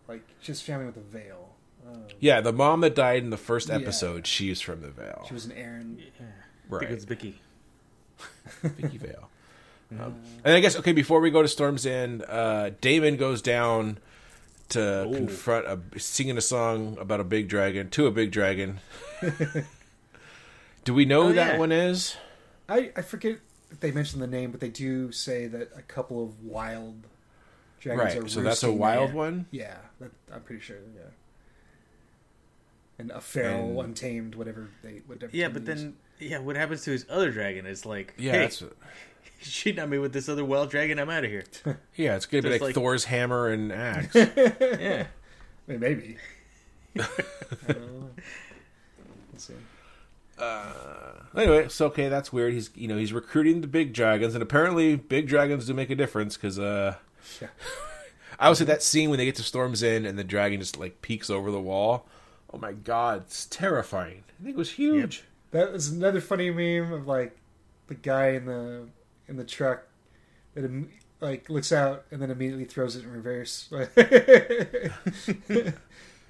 like just family with the Vale. Um, Yeah, the mom that died in the first Yeah. episode, she's from the Vale. she was an Arryn. Right. Because it's Vicky. Vicky Vale. Um, and I guess okay. Before we go to Storm's End, uh, Daemon goes down to Ooh. confront a singing a song about a big dragon to a big dragon. Do we know Oh, who that yeah. one is? I, I forget if they mentioned the name, but they do say that a couple of wild dragons are Right. So that's a wild there. one. Yeah, that, I'm pretty sure. Yeah, and a feral, And- untamed, whatever they whatever. Yeah, term but use. then yeah, what happens to his other dragon It's like, Yeah, hey, that's cheat on me with this other wild dragon. I'm out of here. yeah. It's gonna be Just like, like- Thor's hammer and axe. yeah, I mean, maybe. I don't know. Let's see. anyway, so okay, that's weird. He's you know he's recruiting the big dragons, and apparently big dragons do make a difference because uh, Yeah. I would say that scene when they get to Storm's End and the dragon just like peeks over the wall. Oh my god, it's terrifying. I think it was huge. That was another funny meme of like the guy in the in the truck that like looks out and then immediately throws it in reverse.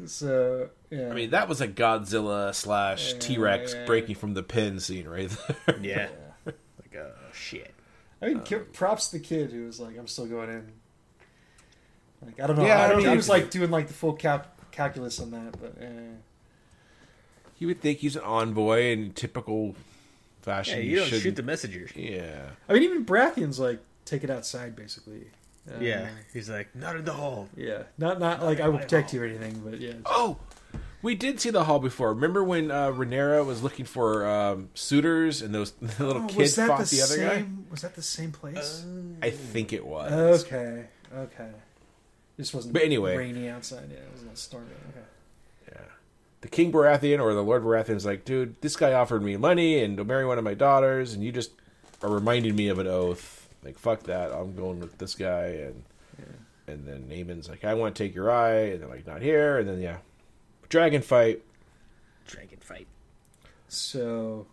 so yeah, I mean, that was a Godzilla slash Yeah, T Rex yeah. breaking from the pin scene right there. yeah. like oh shit. I mean, ki- props to the kid who was like, "I'm still going in." Like I don't know. Yeah, I I don't know if mean- he was like doing like the full cap- calculus on that, but eh. You would think he's an envoy in typical fashion. Yeah, He you don't shouldn't- shoot the messenger. Yeah. I mean, even Baratheon's like take it outside basically. Uh, Yeah, he's like not in the hall. yeah. Not not like I will protect you or anything, but yeah. Oh, we did see the hall before. Remember when uh, Rhaenyra was looking for um, suitors and those the little Oh, kid was that fought the, the, other guy? Was that the same place? I think it was. okay, okay. This wasn't But anyway. rainy outside. Yeah, it was not stormy. Okay. Yeah. The King Baratheon or the Lord Baratheon is like, dude, this guy offered me money and to marry one of my daughters, and you just are reminding me of an oath. Like, fuck that. I'm going with this guy. And and then Aemond's like, I want to take your eye. And they're like, not here. And then, yeah. Dragon fight. Dragon fight. So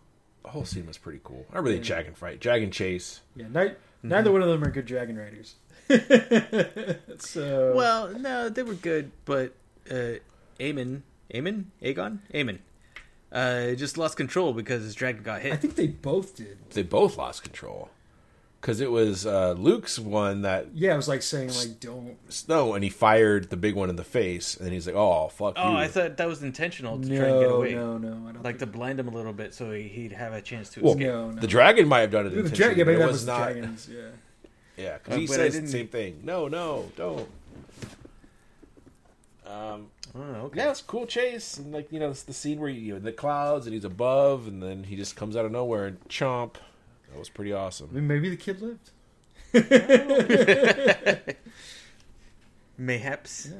The whole scene was pretty cool. I really dragon fight, dragon chase. yeah, ni- neither one of them are good dragon riders. so Well, no, they were good, but uh, Aemond, Aemond, Aegon, Aemond, uh, just lost control because his dragon got hit. I think they both did. They both lost control because it was uh, Luke's one that Yeah, it was like saying like don't. no, and he fired the big one in the face, and he's like, "Oh fuck Oh, you!" I thought that was intentional to try and get No, away, no, no. I don't like to think, blind him a little bit so he- he'd have a chance to Well, escape. no, no. the dragon might have done it the intentionally, dragon. Yeah, but maybe it that was was the not. dragons. Yeah. Yeah, because Uh, he but I says the didn't- same thing. No, no, don't. Um, Oh, okay. yeah, it's cool chase, and like you know, it's the scene where you know the clouds and he's above, and then he just comes out of nowhere and chomp. That was pretty I awesome. mean, maybe the kid lived. Mayhaps.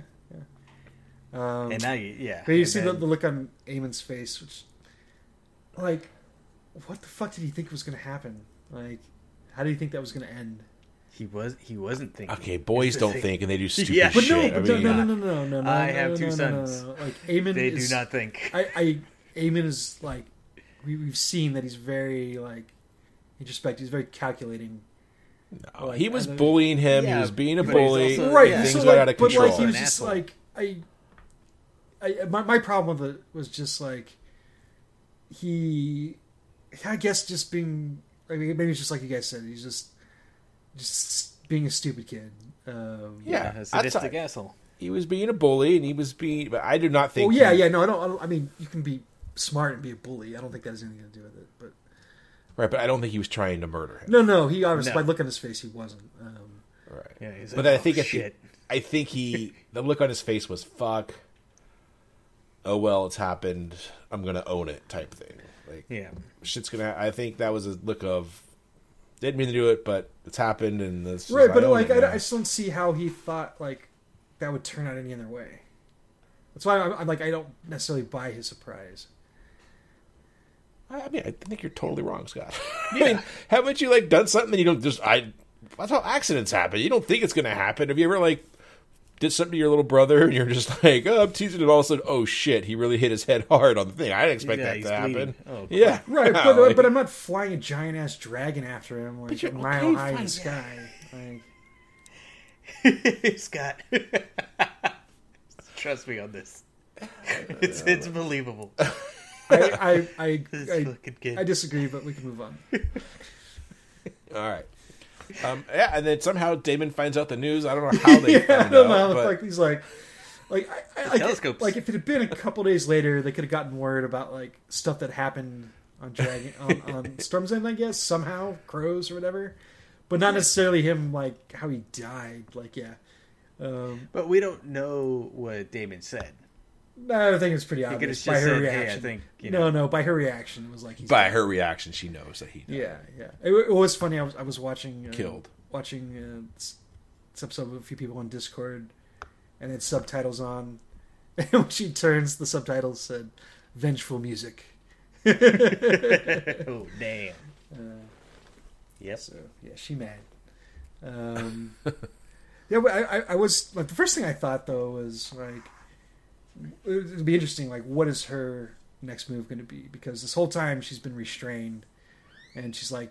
Um, And now you, yeah. but you and see the, then- the look on Aemond's face, which, like, what the fuck did he think was going to happen? Like, how did he think that was going to end? He was he wasn't thinking. Okay, boys don't think, and they do stupid Yeah. But shit. no, I but mean, no, no, no, no, no, no, no. I no, have no, two no, no, sons. No, no. Like Aemond, They is, do not think. I, I, Aemond is like, we, we've seen that he's very like introspective. He's very calculating. no, like, he was I bullying him. Yeah, he was being a bully. also- right? yeah. so Things like, got out of but control. like he was just asshole. like I, I my my problem with it was just like he, I guess just being. I mean, maybe it's just like you guys said. He's just just being a stupid kid. Um, Yeah, a sadistic all- asshole. he was being a bully, and he was being. But I do not think. Well, yeah, he- yeah. No, I don't, I don't. I mean, you can be smart and be a bully. I don't think that has anything to do with it. But Right, but I don't think he was trying to murder him. no, no. He obviously No. by looking at his face, he wasn't. Um, Right. Yeah, he's But like, I think oh, at the- shit. I think he the look on his face was fuck. Oh well, it's happened. I'm gonna own it, type thing. Like Yeah. shit's gonna. I think that was a look of didn't mean to do it, but it's happened, and this right, but like, I. I just don't see how he thought like that would turn out any other way. That's why I'm, I'm like, I don't necessarily buy his surprise. I mean, I think you're totally wrong, Scott. I mean, haven't you like done something and you don't just I? That's how accidents happen. You don't think it's gonna happen. Have you ever like did something to your little brother and you're just like, oh, I'm teasing him, all of a sudden, oh shit, he really hit his head hard on the thing. I didn't expect Yeah, that he's to happen. Oh, yeah, Right, but, like- but I'm not flying a giant ass dragon after him like you're a mile okay high in flying- the sky. Like, Scott. Trust me on this. It's it's believable. I, I, I, This I, fucking. I disagree, but we can move on. All right. Um, yeah, and then somehow Daemon finds out the news. I don't know how they yeah, I found don't know. out, how the but fuck he's like, like, I, I, like, like if it had been a couple days later, they could have gotten word about like stuff that happened on Dragon on, on Storm's End, I guess somehow crows or whatever, but not necessarily him like how he died. Like, yeah, um, But we don't know what Daemon said. No, I think it's pretty obvious by her said, "Hey, I reaction. think, you no, know." no, by her reaction, it was like he's by dead. her reaction, she knows that he died. Yeah, yeah. It, it was funny. I was I was watching uh, Killed. watching uh, this, this episode with a few people on Discord, and it's subtitles on. And when she turns, the subtitles said "vengeful music." Oh damn. Uh, Yep. so yeah, she mad. Um, yeah, but I, I, I was like the first thing I thought though was like it would be interesting. Like, what is her next move going to be? Because this whole time she's been restrained, and she's like,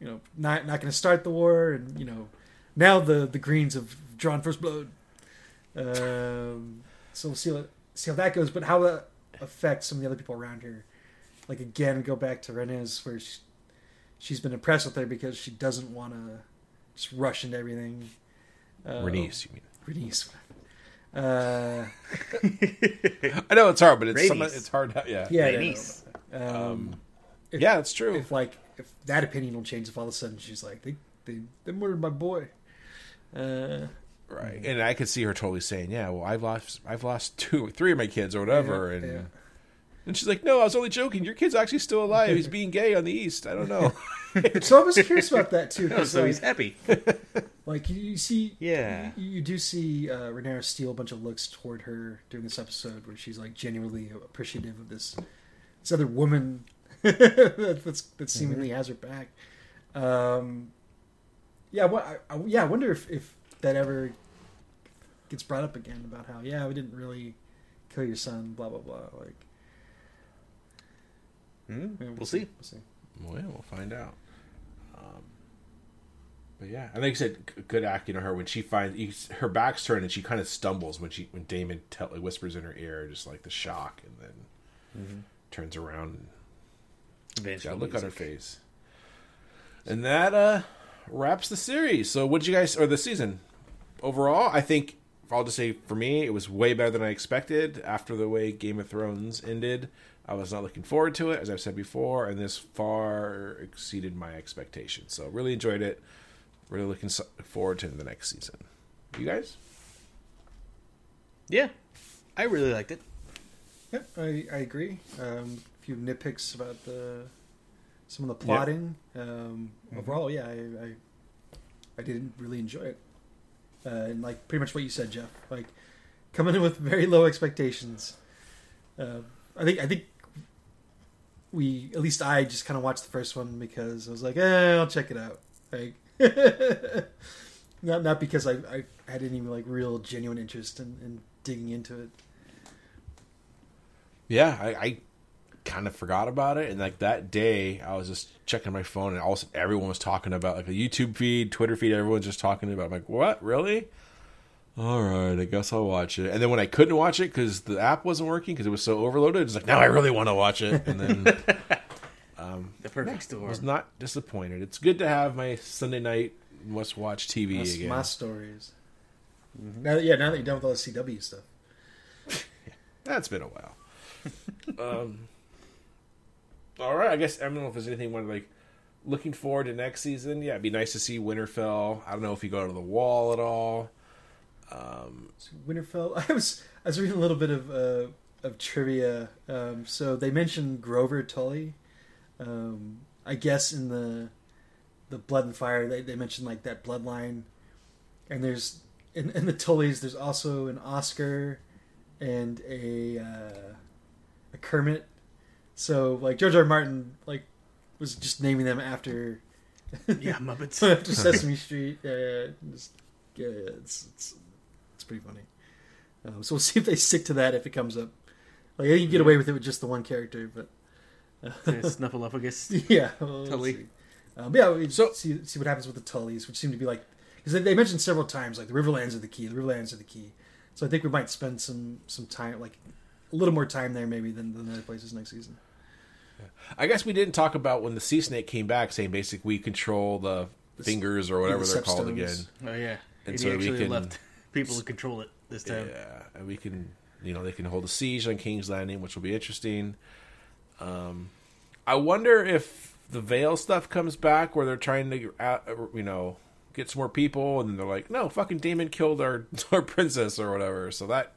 you know, not not going to start the war, and you know, now the the Greens have drawn first blood. Um, so we'll see what, see how that goes, but how that affects some of the other people around her. Like again, go back to Rhaenys, where she, she's been impressed with her because she doesn't want to just rush into everything. Uh, Rhaenys, you mean? Rhaenys. Uh, I know it's hard, but it's some, it's hard. to- Yeah, yeah, I don't Rhaenys. know. Um, if, yeah, it's true. If like if that opinion will change, if all of a sudden she's like they they, they murdered my boy. Uh, Right, and I could see her totally saying, "Yeah, well, I've lost, I've lost two, three of my kids, or whatever," Yeah, and yeah. and she's like, "No, I was only joking. Your kid's actually still alive. He's being gay on the east. I don't know." so I was curious about that too, because so like, he's happy. like you, you see, Yeah. you, you do see uh, Rhaenyra steal a bunch of looks toward her during this episode, where she's like genuinely appreciative of this this other woman that, that's, that seemingly has her back. Um, yeah, what? I, I, yeah, I wonder if, if that ever gets brought up again about how yeah we didn't really kill your son, blah blah blah. Like, Yeah, We'll see. We'll see. Well, yeah, we'll find out. Um, but yeah, and like I said, good acting on her when she finds her back's turned and she kind of stumbles when she when Daemon tell, whispers in her ear, just like the shock, and then turns around and got a look on her face. And that uh wraps the series. So what would you guys or the season overall? I think I'll just say for me, it was way better than I expected. After the way Game of Thrones ended, I was not looking forward to it, as I've said before, and this far exceeded my expectations. So really enjoyed it. Really looking forward to the next season. You guys? Yeah, I really liked it. Yeah, I, I agree. Um, a few nitpicks about the some of the plotting. Um, Overall, yeah, I, I I did really enjoy it, uh, and like pretty much what you said, Jeff. Like coming in with very low expectations. Uh, I think I think we at least I just kind of watched the first one because I was like, eh, I'll check it out. Like, not not because I I had any like real genuine interest in, in digging into it. Yeah, I, I kind of forgot about it, and like that day, I was just checking my phone, and all of a sudden everyone was talking about like a YouTube feed, Twitter feed. Everyone's just talking about. it. I'm like, what? Really? All right, I guess I'll watch it. And then when I couldn't watch it because the app wasn't working because it was so overloaded, it's like now I really want to watch it. And then The perfect I storm. was not disappointed. It's good to have my Sunday night must watch TV That's again. my stories. Now, that- yeah, now that you're done with all the CW stuff. That's been a while. um, all right, I guess I don't know if there's anything more like looking forward to next season. Yeah, it'd be nice to see Winterfell. I don't know if you go to the wall at all. Winterfell. I was I was reading a little bit of uh, of trivia. Um, so they mentioned Grover Tully. Um, I guess in the the Blood and Fire, they they mentioned like that bloodline. And there's in, in the Tullys, there's also an Oscar and a uh, a Kermit. So like George R. R. Martin like was just naming them after yeah, Muppets. after Sesame Street. Yeah, yeah, just, yeah, yeah, it's it's it's pretty funny. Um, so we'll see if they stick to that if it comes up. Like I think you can get away with it with just the one character, but Snuffleupagus. yeah, we'll Tully. see. Um, yeah, we So- see see what happens with the Tullys, which seem to be like because they, they mentioned several times like the Riverlands are the key. The Riverlands are the key. So I think we might spend some some time like a little more time there maybe than than other places next season. I guess we didn't talk about when the sea snake came back, saying basically we control the fingers or whatever the they're called again. Oh yeah, And and so he we actually can- left people to control it this time. Yeah, and we can, you know, they can hold a siege on King's Landing, which will be interesting. Um, I wonder if the Vale stuff comes back, where they're trying to, uh, you know, get some more people, and then they're like, "No, fucking Daemon killed our our princess or whatever." So that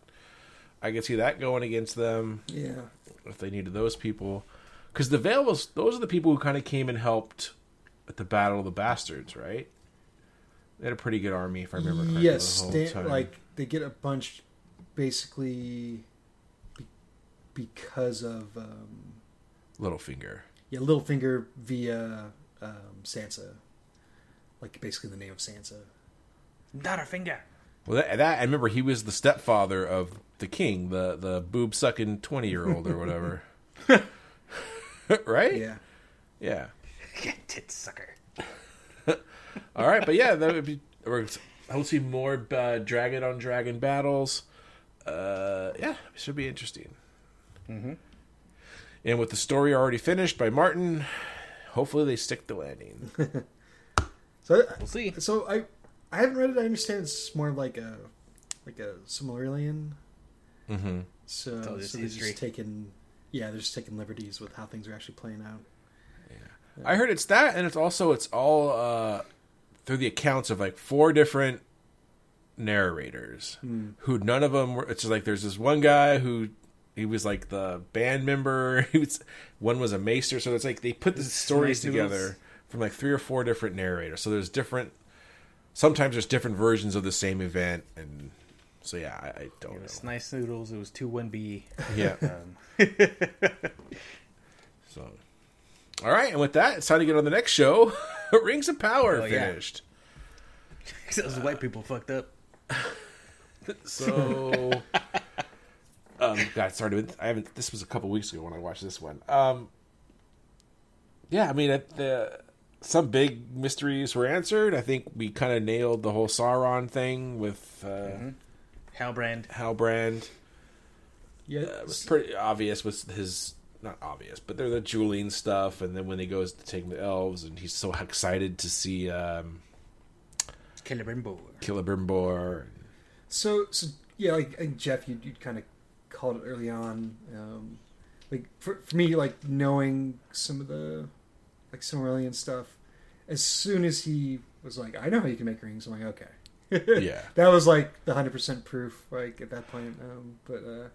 I can see that going against them Yeah, if they needed those people, because the Vale was those are the people who kind of came and helped at the Battle of the Bastards, right? They had a pretty good army, if I remember correctly. yes, they, like they get a bunch basically be, because of um, Littlefinger. yeah Littlefinger via um, Sansa, like basically the name of Sansa. Not a finger. Well, that, that I remember he was the stepfather of the king, the the boob sucking twenty year old or whatever. right? Yeah, Yeah. Tit sucker. All right, but yeah, that would be. Or I'll see more uh, dragon on dragon battles. Uh, yeah, it should be interesting. Mm-hmm. And with the story already finished by Martin, hopefully they stick the landing. so We'll see. so I I haven't read it. I understand it's more of like a like a Silmarillion. mm-hmm. So, It's so they're just taking yeah they're just taking liberties with how things are actually playing out. Yeah, I heard it's that, and it's also it's all uh, through the accounts of like four different narrators who none of them were. It's just like there's this one guy who he was like the band member. He was one was a maester, so it's like they put the stories together from like three or four different narrators. So there's different. Sometimes there's different versions of the same event, and so yeah, I, I don't It know. was nice noodles. It was two one B. Yeah. Um, So, all right, and with that, it's time to get on the next show. Rings of Power Oh, yeah. finished. those white people fucked up. So, um, God, sorry, to- I haven't. This was a couple weeks ago when I watched this one. Um, yeah, I mean, it, the some big mysteries were answered. I think we kind of nailed the whole Sauron thing with uh, Halbrand. Halbrand. Yeah, Uh, it was pretty obvious with his not obvious, but they're the Julian stuff. And then when he goes to take the elves, and he's so excited to see um, Celebrimbor. Celebrimbor. So, so yeah, like I think Jeff, you you kind of called it early on. Um, like for for me, like knowing some of the like Silmarillion stuff. As soon as he was like, "I know how you can make rings," I'm like, "Okay." Yeah. that was like the hundred percent proof. Like at that point, um, but uh,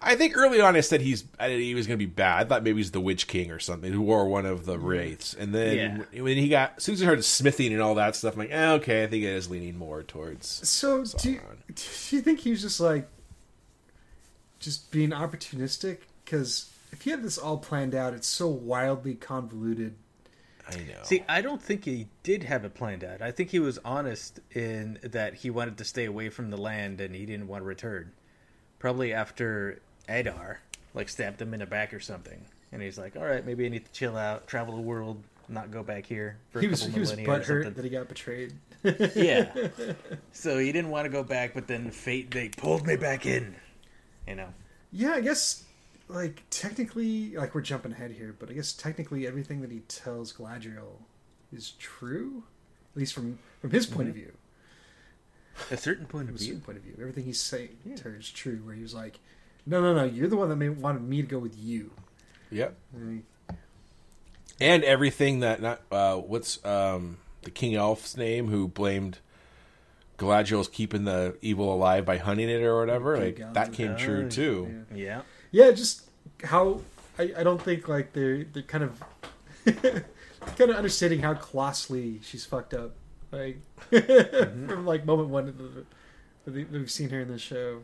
I think early on I said he's I, he was going to be bad. I thought maybe he's the Witch King or something who wore one of the wraiths. And then when he got, as soon as he heard smithing and all that stuff, I'm like, eh, okay, I think it is leaning more towards. so do you, do you think he was just like just being opportunistic? Because if he had this all planned out, it's so wildly convoluted. I know. See, I don't think he did have it planned out. I think he was honest in that he wanted to stay away from the land and he didn't want to return. Probably after Adar, like stabbed him in the back or something, and he's like, "All right, maybe I need to chill out, travel the world, not go back here for He a was couple he was millennia or butthurt that he got betrayed. yeah. So he didn't want to go back, but then fate they pulled me back in. You know. Yeah, I guess like technically, like we're jumping ahead here, but I guess technically everything that he tells Galadriel is true, at least from from his point of view. A certain point of view. point of view, everything he's saying to her is true. Where he was like, "No, no, no, you're the one that made, wanted me to go with you." Yep. And And everything that not uh, what's um, the King Elf's name who blamed Galadriel's keeping the evil alive by hunting it or whatever. Like that came true too. Yeah. Yeah, just how I, I don't think like they're they're kind of kind of understanding how colossally she's fucked up. Like from like moment one of the, that we- that we've seen her in the show.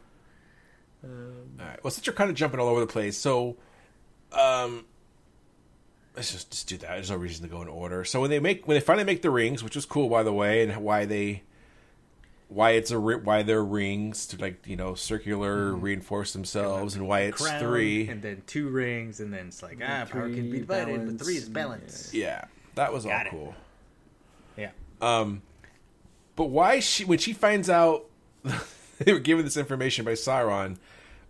Um, All right. Well, since you're kind of jumping all over the place, so um, let's just, just do that. There's no reason to go in order. So when they make when they finally make the rings, which was cool by the way, and why they why it's a ri- why they're rings to like you know circular reinforce themselves, and why it's Crown, three. and then two rings, and then it's like ah, power can be divided, but three is balance. Yeah, that was all it. cool. Yeah. Um, but why she when she finds out they were given this information by Sauron,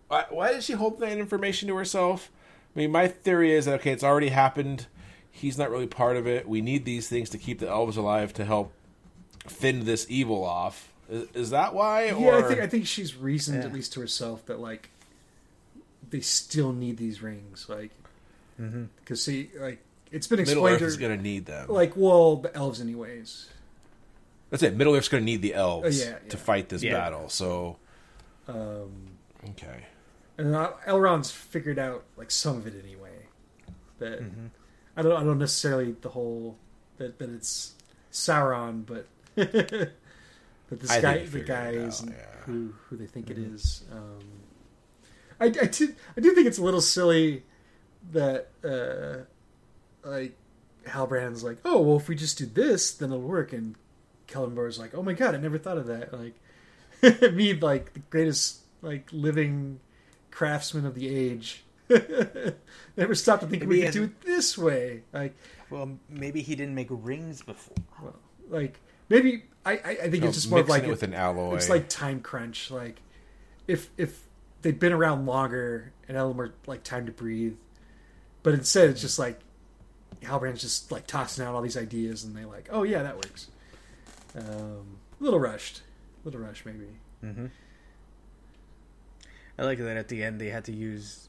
why, why did she hold that information to herself? I mean, my theory is that okay, it's already happened. He's not really part of it. We need these things to keep the elves alive to help fend this evil off. Is, is that why? yeah. I think I think she's reasoned Yeah. at least to herself that like they still need these rings, like because see, like it's been explained. Middle explained Earth to is going to need them. like well the elves anyways. That's it. Middle Earth's going to need the elves Oh, yeah, to fight this Yeah. battle. So Um, okay, and uh, Elrond's figured out like some of it anyway. That I don't I don't necessarily the whole that that it's Sauron, but that this I guy the it guys yeah. who who they think it is. Um, I I do I do think it's a little silly that uh, like Halbrand's like, oh well, if we just do this, then it'll work, and Celebrimbor's like, oh my god, I never thought of that. Like me, like the greatest like living craftsman of the age. never stopped to think Maybe we could do it this way. Like, Well, maybe he didn't make rings before. well, like maybe I I, I think No, it's just more of like it with an alloy. it's like time crunch. Like if if they'd been around longer and had a little more like time to breathe, but instead it's just like Halbrand's just like tossing out all these ideas and they like, oh yeah, that works. Um, a little rushed, a little rushed maybe. Mm-hmm. I like that at the end they had to use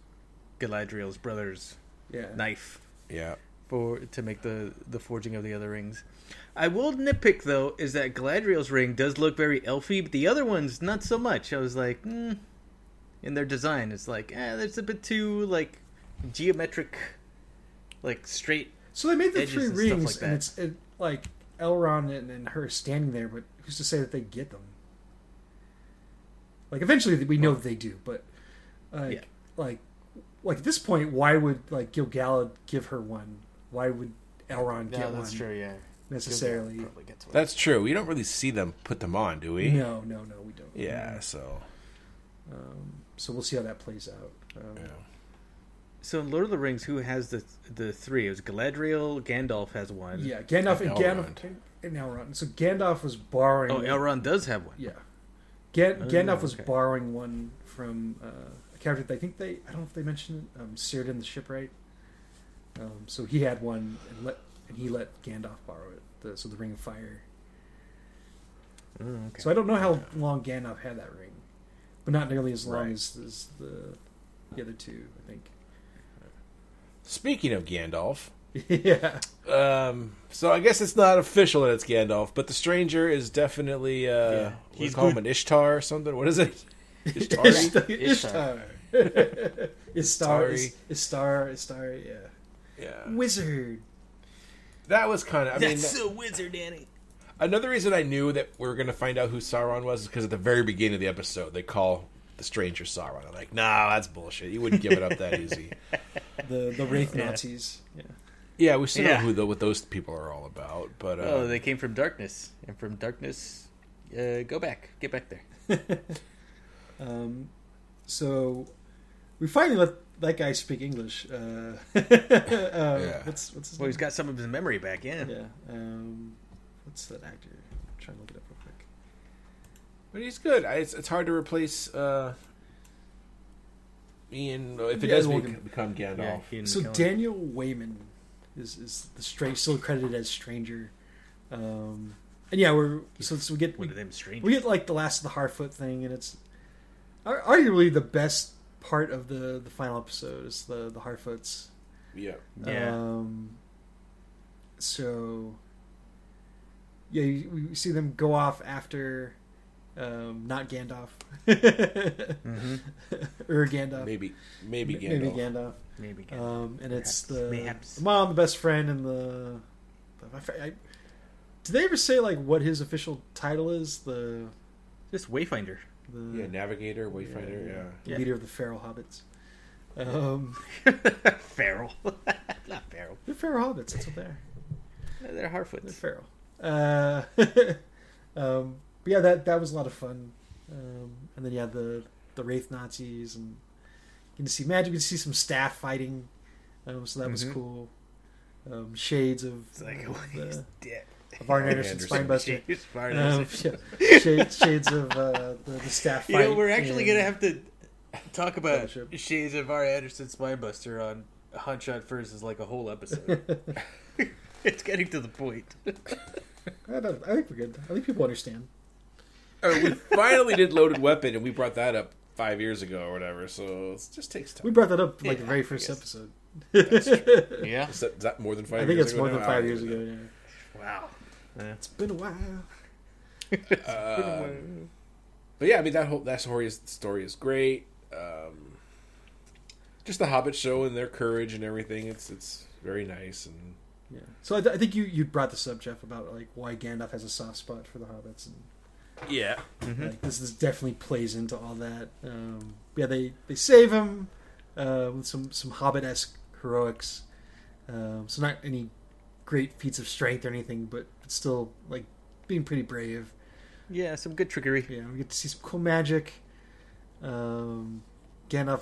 Galadriel's brother's Yeah, knife yeah. For to make the the forging of the other rings. I will nitpick though is that Galadriel's ring does look very elfy, but the other ones not so much. I was like, mm. in their design, it's like, eh, there's a bit too like geometric, like straight. So they made the three rings, like and it's it, like Elrond and, and her standing there, but who's to say that they get them? Like eventually we know that they do, but like Yeah. like like at this point, why would like Gil-galad give her one? Why would Elrond get one yeah. necessarily? Probably gets one. That's true. We don't really see them put them on, do we? No, no, no, we don't. Yeah. So. Um, so we'll see how that plays out. Um, Yeah. So in Lord of the Rings, who has the the three? It was Galadriel. Gandalf has one. Yeah, Gandalf and Elrond. Gandalf and Elrond. So Gandalf was borrowing. Oh, Elrond does have one. Yeah, Gan- Oh, Gandalf was okay. borrowing one from uh, a character. That I think they. I don't know if they mentioned it. Um, Círdan the shipwright. Um, so he had one, and let and he let Gandalf borrow it. The, so the Ring of Fire. Oh, okay. So I don't know how long Gandalf had that ring, but not nearly as long Right. as, as the the other two. I think. Speaking of Gandalf, yeah. um, so I guess it's not official that it's Gandalf, but the stranger is definitely uh, Yeah. he's He's call him an Ishtar or something. What is it? Ishtari? Ishtar. Ishtar. Istari. Is- Ishtar. Ishtar. Yeah. Yeah, Wizard. that was kind of. I mean, so wizard, Danny. another reason I knew that we were going to find out who Sauron was is because at the very beginning of the episode they call the stranger Sauron. I'm like, nah, that's bullshit. You wouldn't give it up that easy. The the Wraith Nazis. Yeah. Yeah, we still Yeah. know who the, what those people are all about, but uh, Oh, they came from darkness, and from darkness, uh, go back, get back there. Um, so we finally let that guy speak English. Uh, uh, Yeah. What's what's his Well, name? he's got some of his memory back. in. yeah. Um, what's that actor? I'm trying to look it up real quick. But he's good. I, it's, it's hard to replace uh, Ian if it Yeah, does well, bec- become Gandalf. Yeah, So McKellen. Daniel Weyman is is the strange still credited as Stranger. Um, and yeah, we're so, so we get One we, of them strange. we get like the last of the Harfoot thing, and it's arguably the best part of the the final episode is the the Harfoots. Yeah, Yeah. Um, so yeah, you, we see them go off after um, not Gandalf, Mhm. or Gandalf, maybe maybe Gandalf. maybe Gandalf. Maybe. Um, and it's the, Mayhaps. the mom, the best friend, and the. the I, f- I- did they ever say like what his official title is? The Just Wayfinder. The Yeah, Navigator, Wayfinder. Yeah, Yeah. leader of the feral hobbits. Um, feral. Not feral. they're feral hobbits. That's what they are. They're They're Harfoots. feral. Uh, um, but yeah, that that was a lot of fun. Um, and then yeah, the the wraith Nazis and you can see magic. You can see some staff fighting. Um, so that was Mhm. cool. Um, shades of It's like, uh, the, dead. of Arn Arn Anderson Anderson. Spinebuster. He's fired Um, yeah, shades, shades of uh, the, the staff You know, we're actually gonna have to talk about Fellowship. Shades of Arn Anderson Spinebuster on Hot Shot First is like a whole episode. it's getting to the point. I, don't, I think we're good. I think people understand. Uh, we finally did Loaded Weapon, and we brought that up five years ago or whatever. So it just takes time. We brought that up like Yeah, the very I first guess. episode. Yeah. Is that, is that more than five? I think it's more now? than five years ago. Yeah. Wow. It's been a while. know. Um, but yeah, I mean that whole that story is story is great. Um, just the Hobbit show and their courage and everything. It's it's very nice and Yeah. So I, th- I think you you brought this up, Jeff, about like why Gandalf has a soft spot for the hobbits, and yeah. like, this this definitely plays into all that. Um, yeah, they they save him uh, with some some hobbit esque heroics. Um, so not any great feats of strength or anything, but still like being pretty brave. Yeah, some good trickery. Yeah, we get to see some cool magic. Um, Gandalf,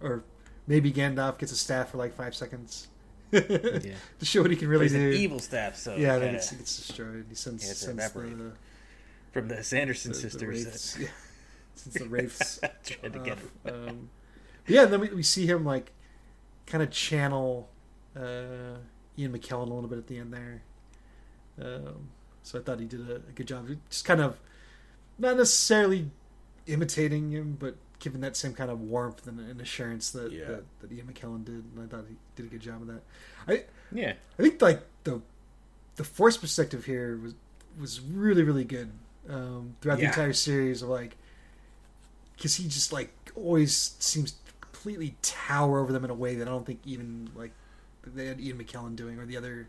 or maybe Gandalf gets a staff for like five seconds Yeah. to show what he can really He's do. an evil staff, so yeah, then kinda it's, it's destroyed. He sends, Yeah, it's sends the, from the Sanderson the sisters. wraiths. Yeah. Since the wraiths tried to get him. Um, yeah, and then we, we see him like kind of channel uh, Ian McKellen a little bit at the end there. Um, so I thought he did a, a good job. Just kind of not necessarily imitating him, but giving that same kind of warmth and, and assurance that, Yeah. that that Ian McKellen did. And I thought he did a good job of that. I Yeah. I think like the the force perspective here was was really really good um, throughout the entire series of like because he just like always seems to completely tower over them in a way that I don't think even like they had Ian McKellen doing or the other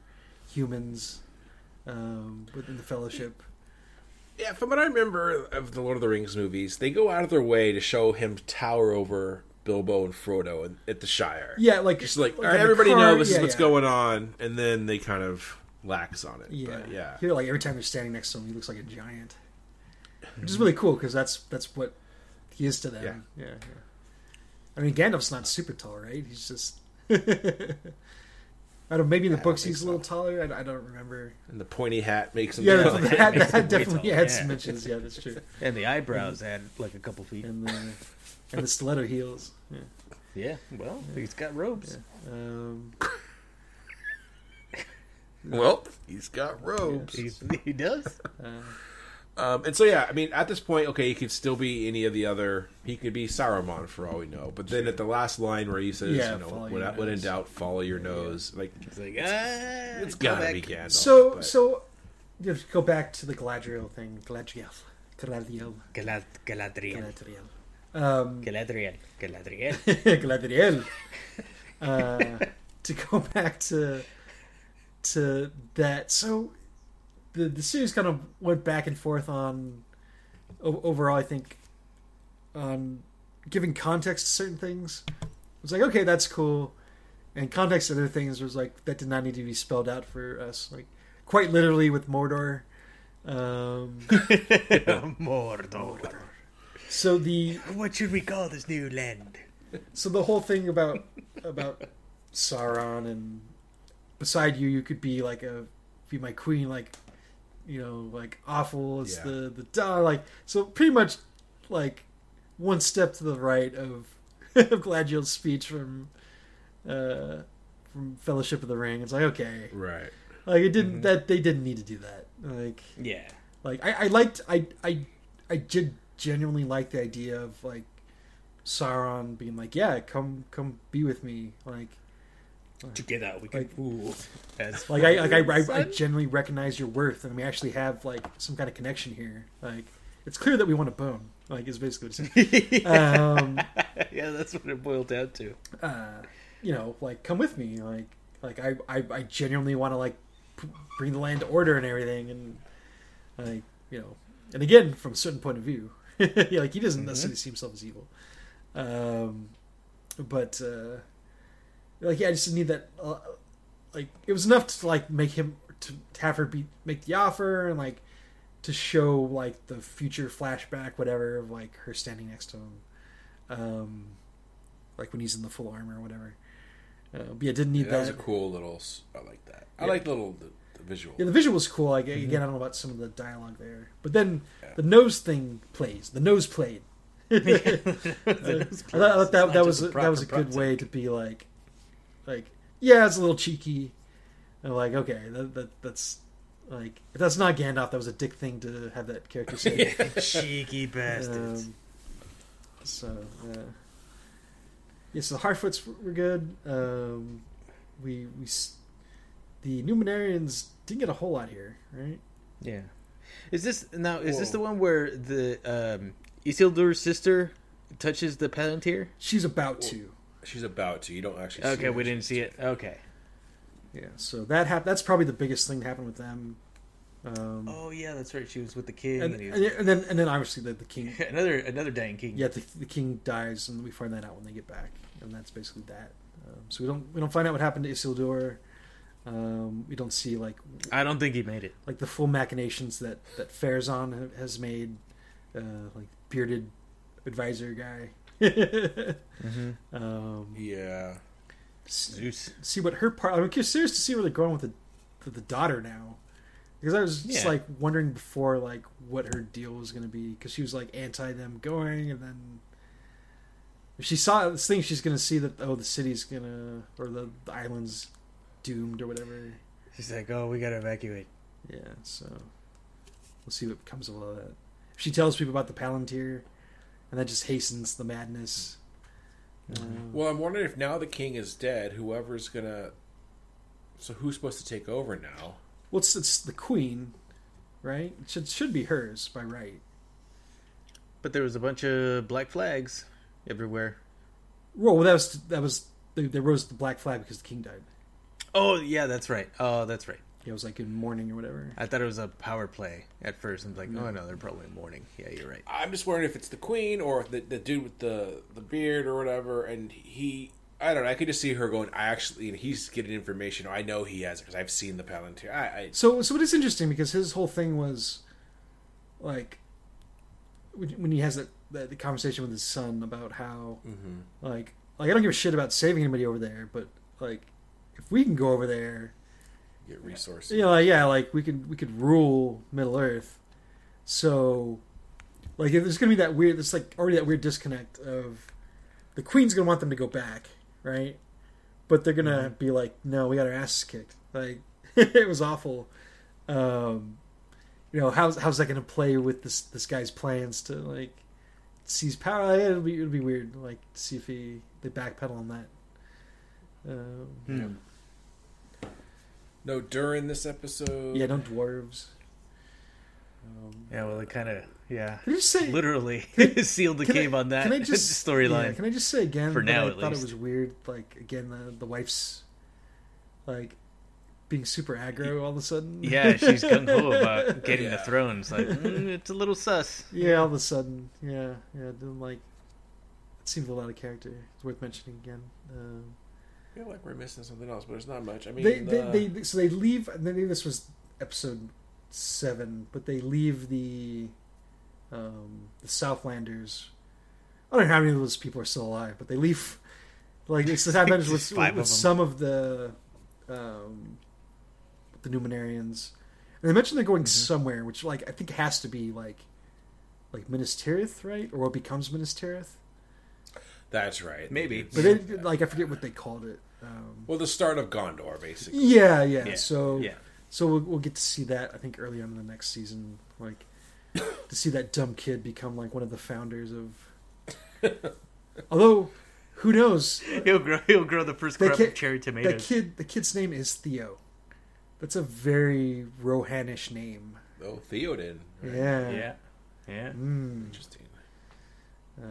humans um, within the Fellowship. Yeah, from what I remember of the Lord of the Rings movies, they go out of their way to show him tower over Bilbo and Frodo in- at the Shire. Yeah, like Just like, like "All right, everybody car- know this yeah, is what's yeah. going on, and then they kind of lax on it. Yeah, But yeah. Here, like every time they're standing next to him, he looks like a giant, which is really cool because that's that's what he is to them. Yeah. yeah. I mean, Gandalf's not super tall, right? He's just. I don't. Maybe in the I don't books think he's a little taller. I, I don't remember. And the pointy hat makes him. Yeah, taller. that, that, makes him definitely taller, adds yeah. some inches. Yeah, that's true. And the eyebrows had like a couple feet. And the and the stiletto heels. Yeah. Yeah, well, he's got robes. Um, well, he's got robes. He's, he does. uh, Um, and so yeah, I mean, at this point, okay, he could still be any of the other. He could be Saruman for all we know. But then at the last line where he says, Yeah, you know, follow when, your when in doubt, follow your nose. Like He's like, ah, it's go gotta back. be Gandalf. so but- so, just go back to the Galadriel thing. Galadriel, Galadriel, Galad- Galadriel. Galadriel. Um, Galadriel. Galadriel. Galadriel. Uh, to go back to to that, so the the series kind of went back and forth on o- overall. I think on giving context to certain things. It was like, okay, that's cool, and context to other things was like that did not need to be spelled out for us. Like quite literally with Mordor. Um, Mordor. so the What should we call this new land? so the whole thing about about Sauron and beside you, you could be like a be my queen, like you know, like awful as Yeah. the the dog, like so pretty much like one step to the right of of Galadriel's speech from uh from Fellowship of the Ring. It's like okay, right. like it didn't that they didn't need to do that. Like Yeah. like I, I liked I I I did genuinely like the idea of like Sauron being like, yeah, come come be with me. Like Together we can Like- rule. As like I like I, I, I Son? genuinely recognize your worth, and we actually have like some kind of connection here. Like it's clear that we want to bone. Like is basically what it's um, yeah, that's what it boiled down to. uh, you know, like come with me. Like like I I, I genuinely want to like p- bring the land to order and everything, and like you know, and again from a certain point of view, yeah, like he doesn't necessarily see himself as evil, um, but uh, like yeah, I just need that. Uh, like it was enough to like make him to have her be make the offer and like to show like the future flashback whatever of like her standing next to him um like when he's in the full armor or whatever uh, but yeah didn't need Yeah, that was a cool little. I like that. I Yeah. like the little the, the visual. yeah the visual was cool like again i don't know about some of the dialogue there but then the nose thing plays the nose played I thought, I thought that, Not that was a that was a good way to be like, like yeah, it's a little cheeky. And like okay, that, that that's like if that's not Gandalf, that was a dick thing to have that character say. Cheeky bastards. um, so uh, yeah, so the Harfoots were good. Um, we we the Numenarians didn't get a whole lot here, right? yeah. Is this now? Is this the one where the um, Isildur's sister touches the Palantir? She's about to. She's about to. You don't actually. see Okay, her. we didn't see it. Okay. Yeah, so that hap- That's probably the biggest thing that happened with them. Um, Oh yeah, that's right. She was with the king. and, And, and, was... and then and then obviously the, the king another another dying king. yeah the, the king dies and we find that out when they get back and that's basically that um, so we don't we don't find out what happened to Isildur um, we don't see like I don't think he made it. like the full machinations that that Pharazôn has made uh, like bearded advisor guy um, Yeah. s- Zeus. see what her part I'm curious to see where they're going with the with the daughter now because I was just Yeah. like wondering before like what her deal was going to be because she was like anti them going and then she saw this thing she's going to see that oh the city's going to or the, the island's doomed or whatever She's like, oh, we gotta evacuate. yeah so we'll see what comes of all that if she tells people about the Palantir and that just hastens the madness um, Well, I'm wondering if now the king is dead, whoever's gonna. So who's supposed to take over now? well it's, it's the queen right it should, should be hers by right But there was a bunch of black flags everywhere. Well, that was that was they, they rose the black flag because the king died. Oh yeah, that's right. Oh, that's right. It was like in morning or whatever. I thought it was a power play at first. I'm like, oh no, they're probably morning. Yeah, you're right. I'm just wondering if it's the queen or the, the dude with the the beard or whatever, and he. I don't know. I could just see her going. I actually, he's getting information. I know he has because I've seen the Palantir. I, I So so it is interesting because his whole thing was like when when he has that, that the conversation with his son about how Mm-hmm. like like I don't give a shit about saving anybody over there, but like if we can go over there, Get resources. you know, like, yeah, like we could we could rule Middle Earth. So, like, there's gonna be that weird, there's like already that weird disconnect of the Queen's gonna want them to go back, right? But they're gonna be like, no, we got our asses kicked. Like, it was awful. Um, you know, how's how's that gonna play with this this guy's plans to like seize power? It'll be it'll be weird. Like, to see if he they backpedal on that. Um, Hmm. No, during this episode. yeah, no dwarves. Um, Yeah, well, it kind of yeah, Can I just say literally sealed the Can I- game on that can I just- storyline. Yeah, can I just say again? For now, I at thought least. it was weird. Like again, the the wife's like being super aggro all of a sudden. Yeah, she's gung ho about getting the throne. It's like mm, it's a little sus. yeah, all of a sudden. Yeah, yeah. Then like. It seems a lot of character. It's worth mentioning again. Um, I feel like we're missing something else, but it's not much. I mean, they, the- they, they so they leave. and Maybe this was episode seven, but they leave the um, the Southlanders. I don't know how many of those people are still alive, but they leave. Like it's the Southlanders with, Just five with of some of the um, the Numenarians, and they mentioned they're going somewhere, which like I think has to be like like Minas Tirith, right, or what becomes Minas Tirith. That's right. Maybe. But they, like I forget what they called it. Um, well, the start of Gondor, basically. yeah, yeah, Yeah, So yeah. So we'll, we'll get to see that I think early on in the next season, like to see that dumb kid become like one of the founders of. Although, who knows? He'll grow. He'll grow the first crop kid- of cherry That tomatoes. kid, the kid's name is Theo. That's a very Rohanish name. Oh, Theoden. right? Yeah. Yeah, yeah. Mm. Interesting. Uh,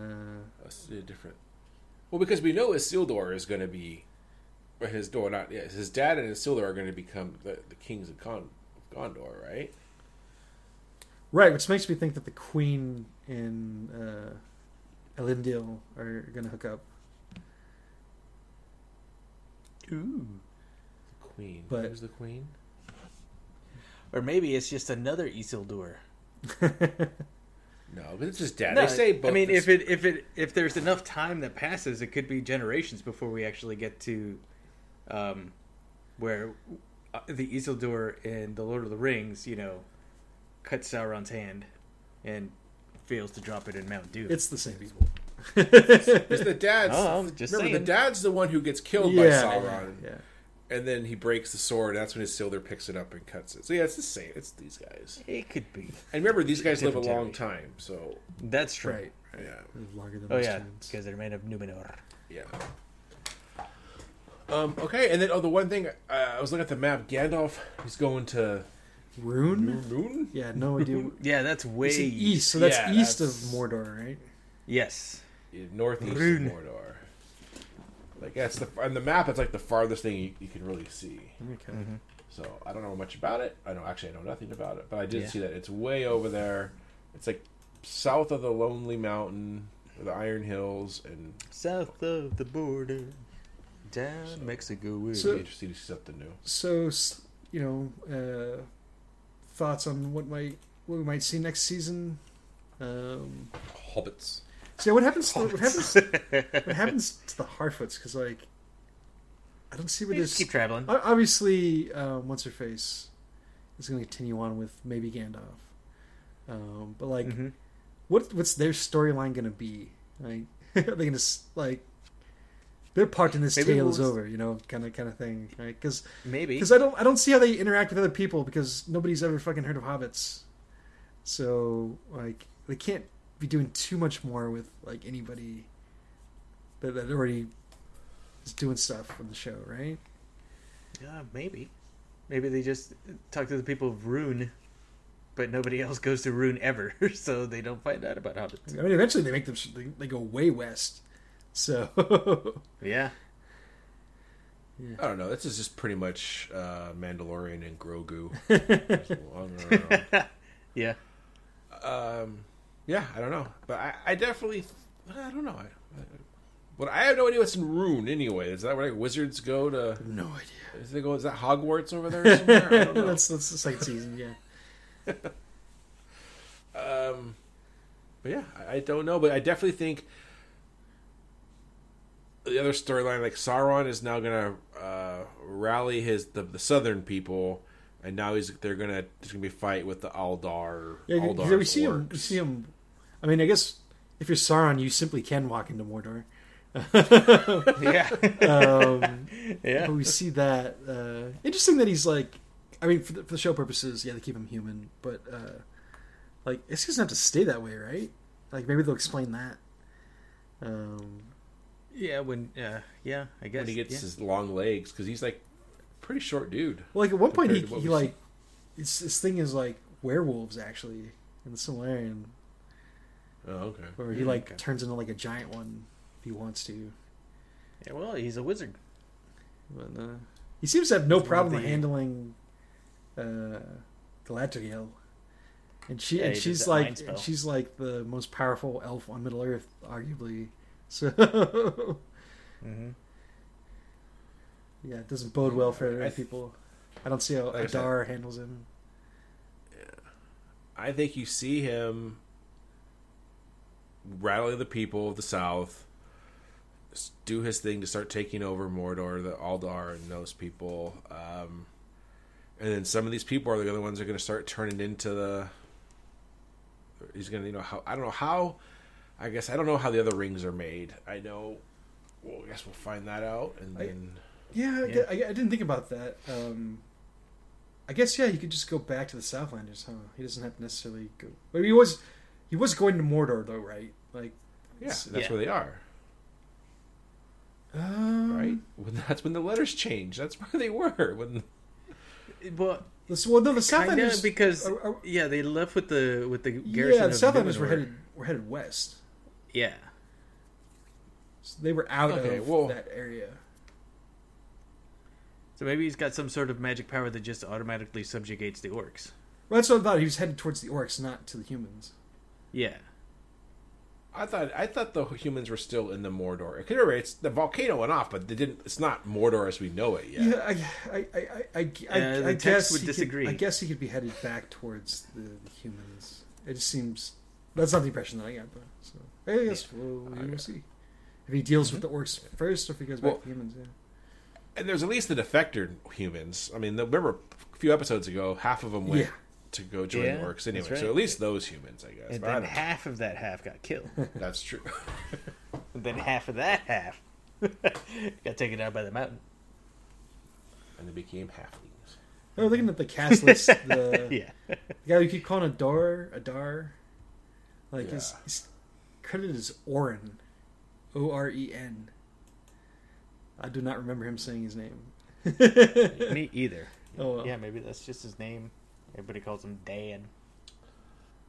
That's a different. Well, because we know Isildur is going to be, or his door, not yeah, his dad and Isildur are going to become the, the kings of, Con, of Gondor, right? right, which makes me think that the queen and uh, Elendil are going to hook up. Ooh. The queen. But- Who's the queen? Or maybe it's just another Isildur. No, but it's just dad. No, they say both. I mean, if it if it if there's enough time that passes, it could be generations before we actually get to, um, where uh, the Isildur in the Lord of the Rings, you know, cuts Sauron's hand, and fails to drop it in Mount Doom. it's the same people. It's the dad's. Oh, just remember, saying. the dad's the one who gets killed yeah, by Sauron, yeah. And then he breaks the sword. And that's when Isildur picks it up and cuts it. So yeah, it's the same. It's these guys. it could be. And remember, these guys live a long time. So That's true. Right. yeah, Live Longer than Oh yeah, because they're made of Numenor. yeah. Um, okay, and then oh, the one thing uh, I was looking at the map. Gandalf is going to Rhûn? Rhûn. Yeah, no idea. Yeah, that's way It's east, so that's Yeah, east that's- of Mordor, right? Yes. Yeah, northeast Rhûn. of Mordor. Like that's the on the map. It's like the farthest thing you, you can really see. Okay. Mm-hmm. So I don't know much about it. I know actually I know nothing about it, but I did Yeah. see that it's way over there. It's like south of the Lonely Mountain, or the Iron Hills, and South of the border, down Mexico way. it'd So- be interesting to see something new. So, you know, uh, thoughts on what might what we might see next season? Um, Hobbits. So yeah, what happens? To, what happens? what happens to the Harfoots? Because like, I don't see where We this. keep traveling. Obviously, um, what's her face is going to continue on with maybe Gandalf, um, but like, Mhm. what what's their storyline going to be? Like, are they going to like their part in this Maybe tale we'll is over? You know, kind of kind of thing, right? Because Maybe. because I don't I don't see how they interact with other people because nobody's ever fucking heard of hobbits. So like they can't be doing too much more with like anybody that, that already is doing stuff on the show, right? Yeah, maybe. Maybe they just talk to the people of Rhûn, but nobody else goes to Rhûn ever, so they don't find out about hobbits. I mean, eventually they make them they, they go way west. So Yeah. I don't know. This is just pretty much uh, Mandalorian and Grogu. Just wandering around. Yeah. um, yeah, I don't know, but I, I definitely, I don't know. I, I, but I have no idea what's in Rhûn anyway. Is that where wizards go to? no idea. Is they go? Is that Hogwarts over there somewhere? I don't know. that's that's the second season, yeah. Um, but yeah, I, I don't know, but I definitely think the other storyline, like Sauron, is now gonna uh, rally his the, the southern people, and now he's they're gonna there's gonna be a fight with the Adar. Yeah, Adar because we see him. We see him. I mean, I guess if you're Sauron, you simply can walk into Mordor. Yeah. Um, yeah. but we see that. Uh, interesting that he's like. I mean, for the, for the show purposes, yeah, they keep him human, but uh, like, it doesn't have to stay that way, right? Like, maybe they'll explain that. Um, Yeah, when uh, yeah, I guess when he gets yeah. his long legs because he's like pretty short dude. well, like at one point, he, Compared to what he like, his, his thing is like werewolves actually in the Silmarillion, Oh, okay. where he Mm, like okay. turns into like a giant one if he wants to. Yeah, well, he's a wizard. But, uh, he seems to have no He's one of problem the- handling uh, Galadriel, and she Yeah, and she's like spell. she's like the most powerful elf on Middle Earth, arguably. So Mm-hmm. Yeah, it doesn't bode well for I th- people. I don't see how Like I said- Adar handles him. I think you see him rally the people of the South, do his thing to start taking over Mordor, the Adar, and those people. Um, and then some of these people are the other ones that are going to start turning into the. He's going to, you know, how I don't know how. I guess I don't know how the other rings are made. I know. Well, I guess we'll find that out, and I- then Yeah, I- Yeah. I, I didn't think about that. Um, I guess yeah, he could just go back to the Southlanders, huh? He doesn't have to necessarily go. But he was he was going to Mordor though, right? Like, yeah, s- that's Yeah. where they are, um, right? When that's when the letters change. That's where they were when. Well, This, well, no, the Southlanders because are- are- yeah, they left with the with the garrison. yeah, the of Southlanders were headed were headed west. Yeah, So they were out Okay, of well- that area. So maybe he's got some sort of magic power that just automatically subjugates the orcs. Well, that's what I thought. He was headed towards the orcs, not to the humans. Yeah, I thought I thought the humans were still in the Mordor. It could have it's the volcano went off, but they didn't. It's not Mordor as we know it yet. Yeah, I, I, I, I, I, Uh, the I text guess would he could- disagree. I guess he could be headed back towards the, the humans. It just seems that's not the impression that I got, though. So I guess we'll, we will see if he deals with the orcs first, or if he goes back Well- to humans. Yeah. And there's at least the defector humans. I mean, the, remember a few episodes ago, half of them went Yeah. to go join Yeah, the orcs anyway. right. So at least those humans, I guess. and But then don't know. half of that half got killed, That's true. and then half of that half got taken out by the mountain. and they became halflings. Oh, looking at the cast list, the, Yeah, the guy we keep calling Adar, Adar, like his, Yeah. his credit is Oren, O R E N. I do not remember him saying his name. me either. Oh, well. Yeah, maybe that's just his name. Everybody calls him Dan.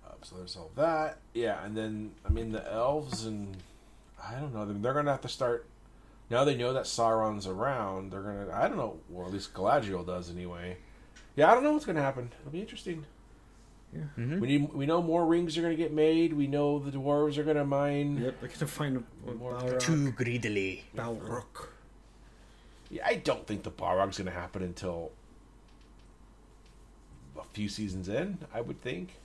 Uh, so there's all that. Yeah, and then I mean the elves and I don't know. They're gonna have to start. Now they know that Sauron's around. They're gonna. I don't know. Or at least Galadriel does anyway. Yeah, I don't know what's gonna happen. It'll be interesting. Mhm. We need. We know more rings are gonna get made. We know the dwarves are gonna mine. Yep, they're gonna find a, a More Balrog. Too greedily. Balrog. Yeah, I don't think the Balrog's gonna happen until a few seasons in. I would think.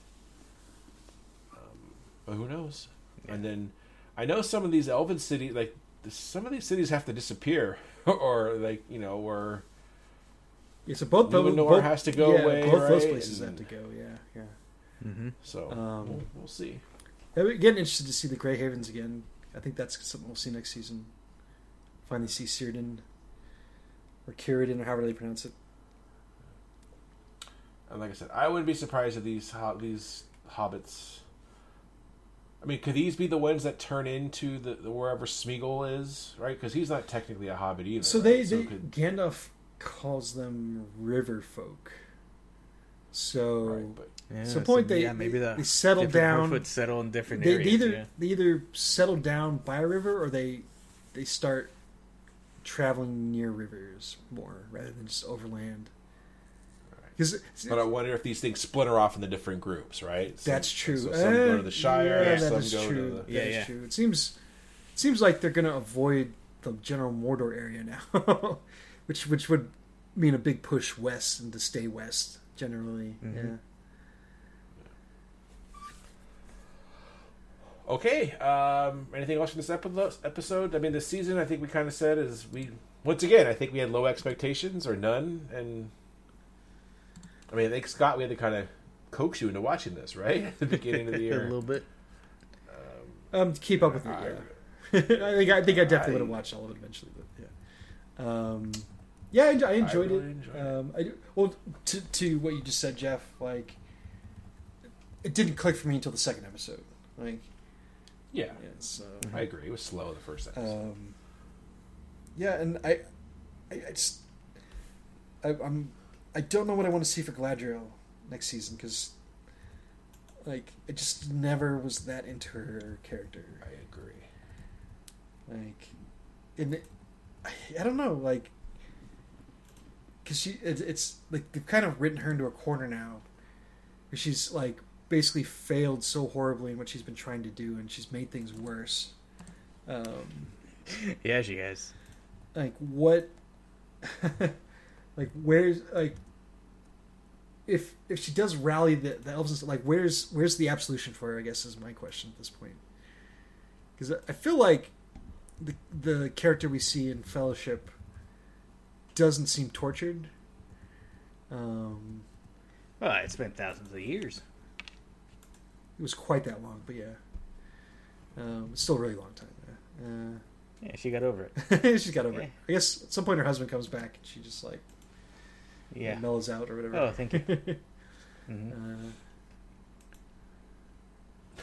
Um, but who knows? And then I know some of these elven cities, like some of these cities, have to disappear, or like you know, or Yeah, so both those Numenor both, has to go yeah, away, Both those places And- have to go. Yeah, yeah. Mm-hmm. so Um, we'll, we'll see. I'm getting interested to see the Grey Havens again. I think that's something we'll see next season. Finally see Círdan or Curidan or however they pronounce it. And like I said, I wouldn't be surprised if these ho- these hobbits. I mean, could these be the ones that turn into the, the wherever Smeagol is, right? Because he's not technically a hobbit either. So right? they, they could- Gandalf calls them river folk. So right, but Yeah, So point they- yeah, maybe they- the they settle down- Harfoots settle in different they, areas. they either yeah. they either settle down by a river or they they start traveling near rivers more rather than just overland. Because But I wonder if these things splinter off in the different groups, right? So- That's true. So some go Uh, to the Shire, yeah, some that is go true. to That the. Yeah, is yeah. true. It seems it seems like they're going to avoid the general Mordor area now, which which would mean a big push west and to stay west generally. Mhm. Yeah. Okay. Um, anything else from this episode? I mean, this season, I think we kind of said is we once again, I think we had low expectations or none, and I mean, I think Scott, we had to kind of coax you into watching this, right? At the beginning of the year, a little bit. Um, to keep up with it, I- yeah. I think I think I definitely would have watched all of it eventually, but yeah. Um, yeah, I, enj- I enjoyed really it. enjoyed um, I well, to to what you just said, Jeff. Like, it didn't click for me until the second episode. Like, Yeah, yeah, so I agree. It was slow the first episode. um, yeah, and I, I, I just, I, I'm, I don't know what I want to see for Galadriel next season because, like, I just never was that into her character. I agree. like and it, I, I don't know like because she it, it's like they've kind of written her into a corner now where she's like basically failed so horribly in what she's been trying to do and she's made things worse um Yeah, she has. like what like where's like if if she does rally the, the elves and stuff, like where's where's the absolution for her i guess is my question at this point because i feel like the the character we see in fellowship doesn't seem tortured um Well, it's been thousands of years. It was quite that long but yeah um it's still a really long time yeah. Yeah, she got over it. uh, she's got over it i guess at some point her husband comes back and she just like Yeah. mellows out or whatever Oh, thank you. hmm Uh,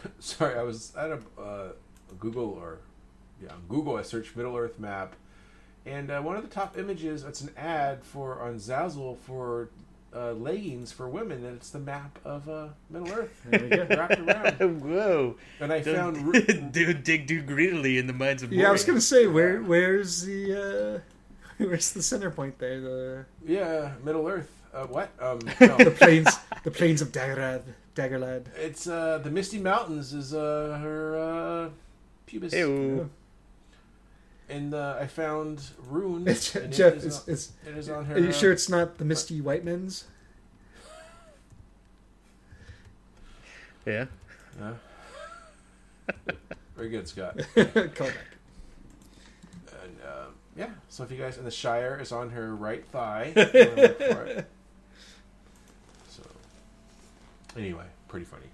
Sorry, I was at a uh, Google or yeah, on Google. I searched Middle Earth map, and uh, one of the top images. It's an ad for on Zazzle for uh, leggings for women, and it's the map of uh, Middle Earth There we go. wrapped around. Whoa! And I Don't- found Ru- dude dig too greedily in the minds of yeah, I was gonna say where where's the uh, where's the center point there? The yeah Middle Earth. Uh, what? Um, no. the plains the plains of Dagorlad Dagorlad. it's uh, the Misty Mountains is uh, her uh, pubis. Ew. And uh, I found Rhûn. It's, and Jeff, is is, on- is, it is on her. are you uh, sure it's not the Misty Whitemans? Yeah. Yeah. Very good, Scott. Call back. And uh, yeah, so if you guys, and the Shire is on her right thigh. if you wanna look for it. So, anyway, pretty funny.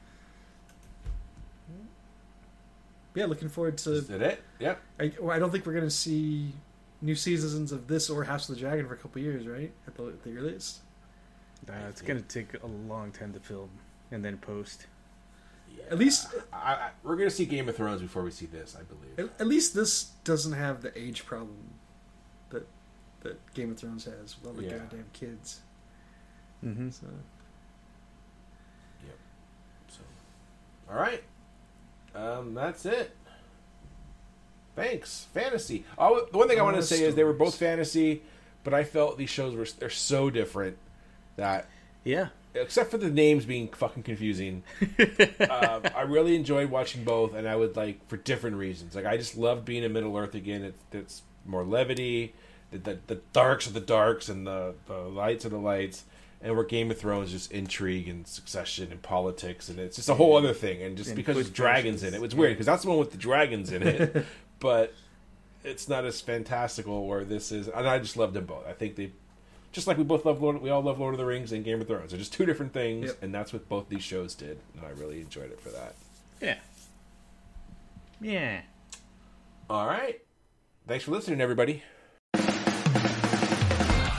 Yeah, looking forward to. Is that it? Yep. I, well, I don't think we're gonna see new seasons of this or House of the Dragon for a couple years, right? At the, at the earliest. Uh, it's gonna take a long time to film and then post. At least, I, I, we're gonna see Game of Thrones before we see this, I believe. at, at least this doesn't have the age problem that that Game of Thrones has with all the Yeah. goddamn kids. Mm-hmm. So. So, all right. Um, that's it. Thanks, fantasy. Oh, the one thing I wanted to say is they were both fantasy, but I felt these shows were they're so different that Yeah. except for the names being fucking confusing. um, I really enjoyed watching both, and I would like for different reasons. Like I just loved being in Middle Earth again. It's, it's more levity. The, the the darks are the darks, and the the lights are the lights. And where Game of Thrones is just intrigue and succession and politics, and it's just a whole other thing. And just And because there's dragons in it, it's weird because that's the one with the dragons in it, but it's not as fantastical where this is. And I just loved them both. I think they just like we both love Lord, we all love Lord of the Rings and Game of Thrones. They're just two different things, Yep. and that's what both these shows did, and I really enjoyed it for that. Yeah. Yeah. All right, thanks for listening, everybody.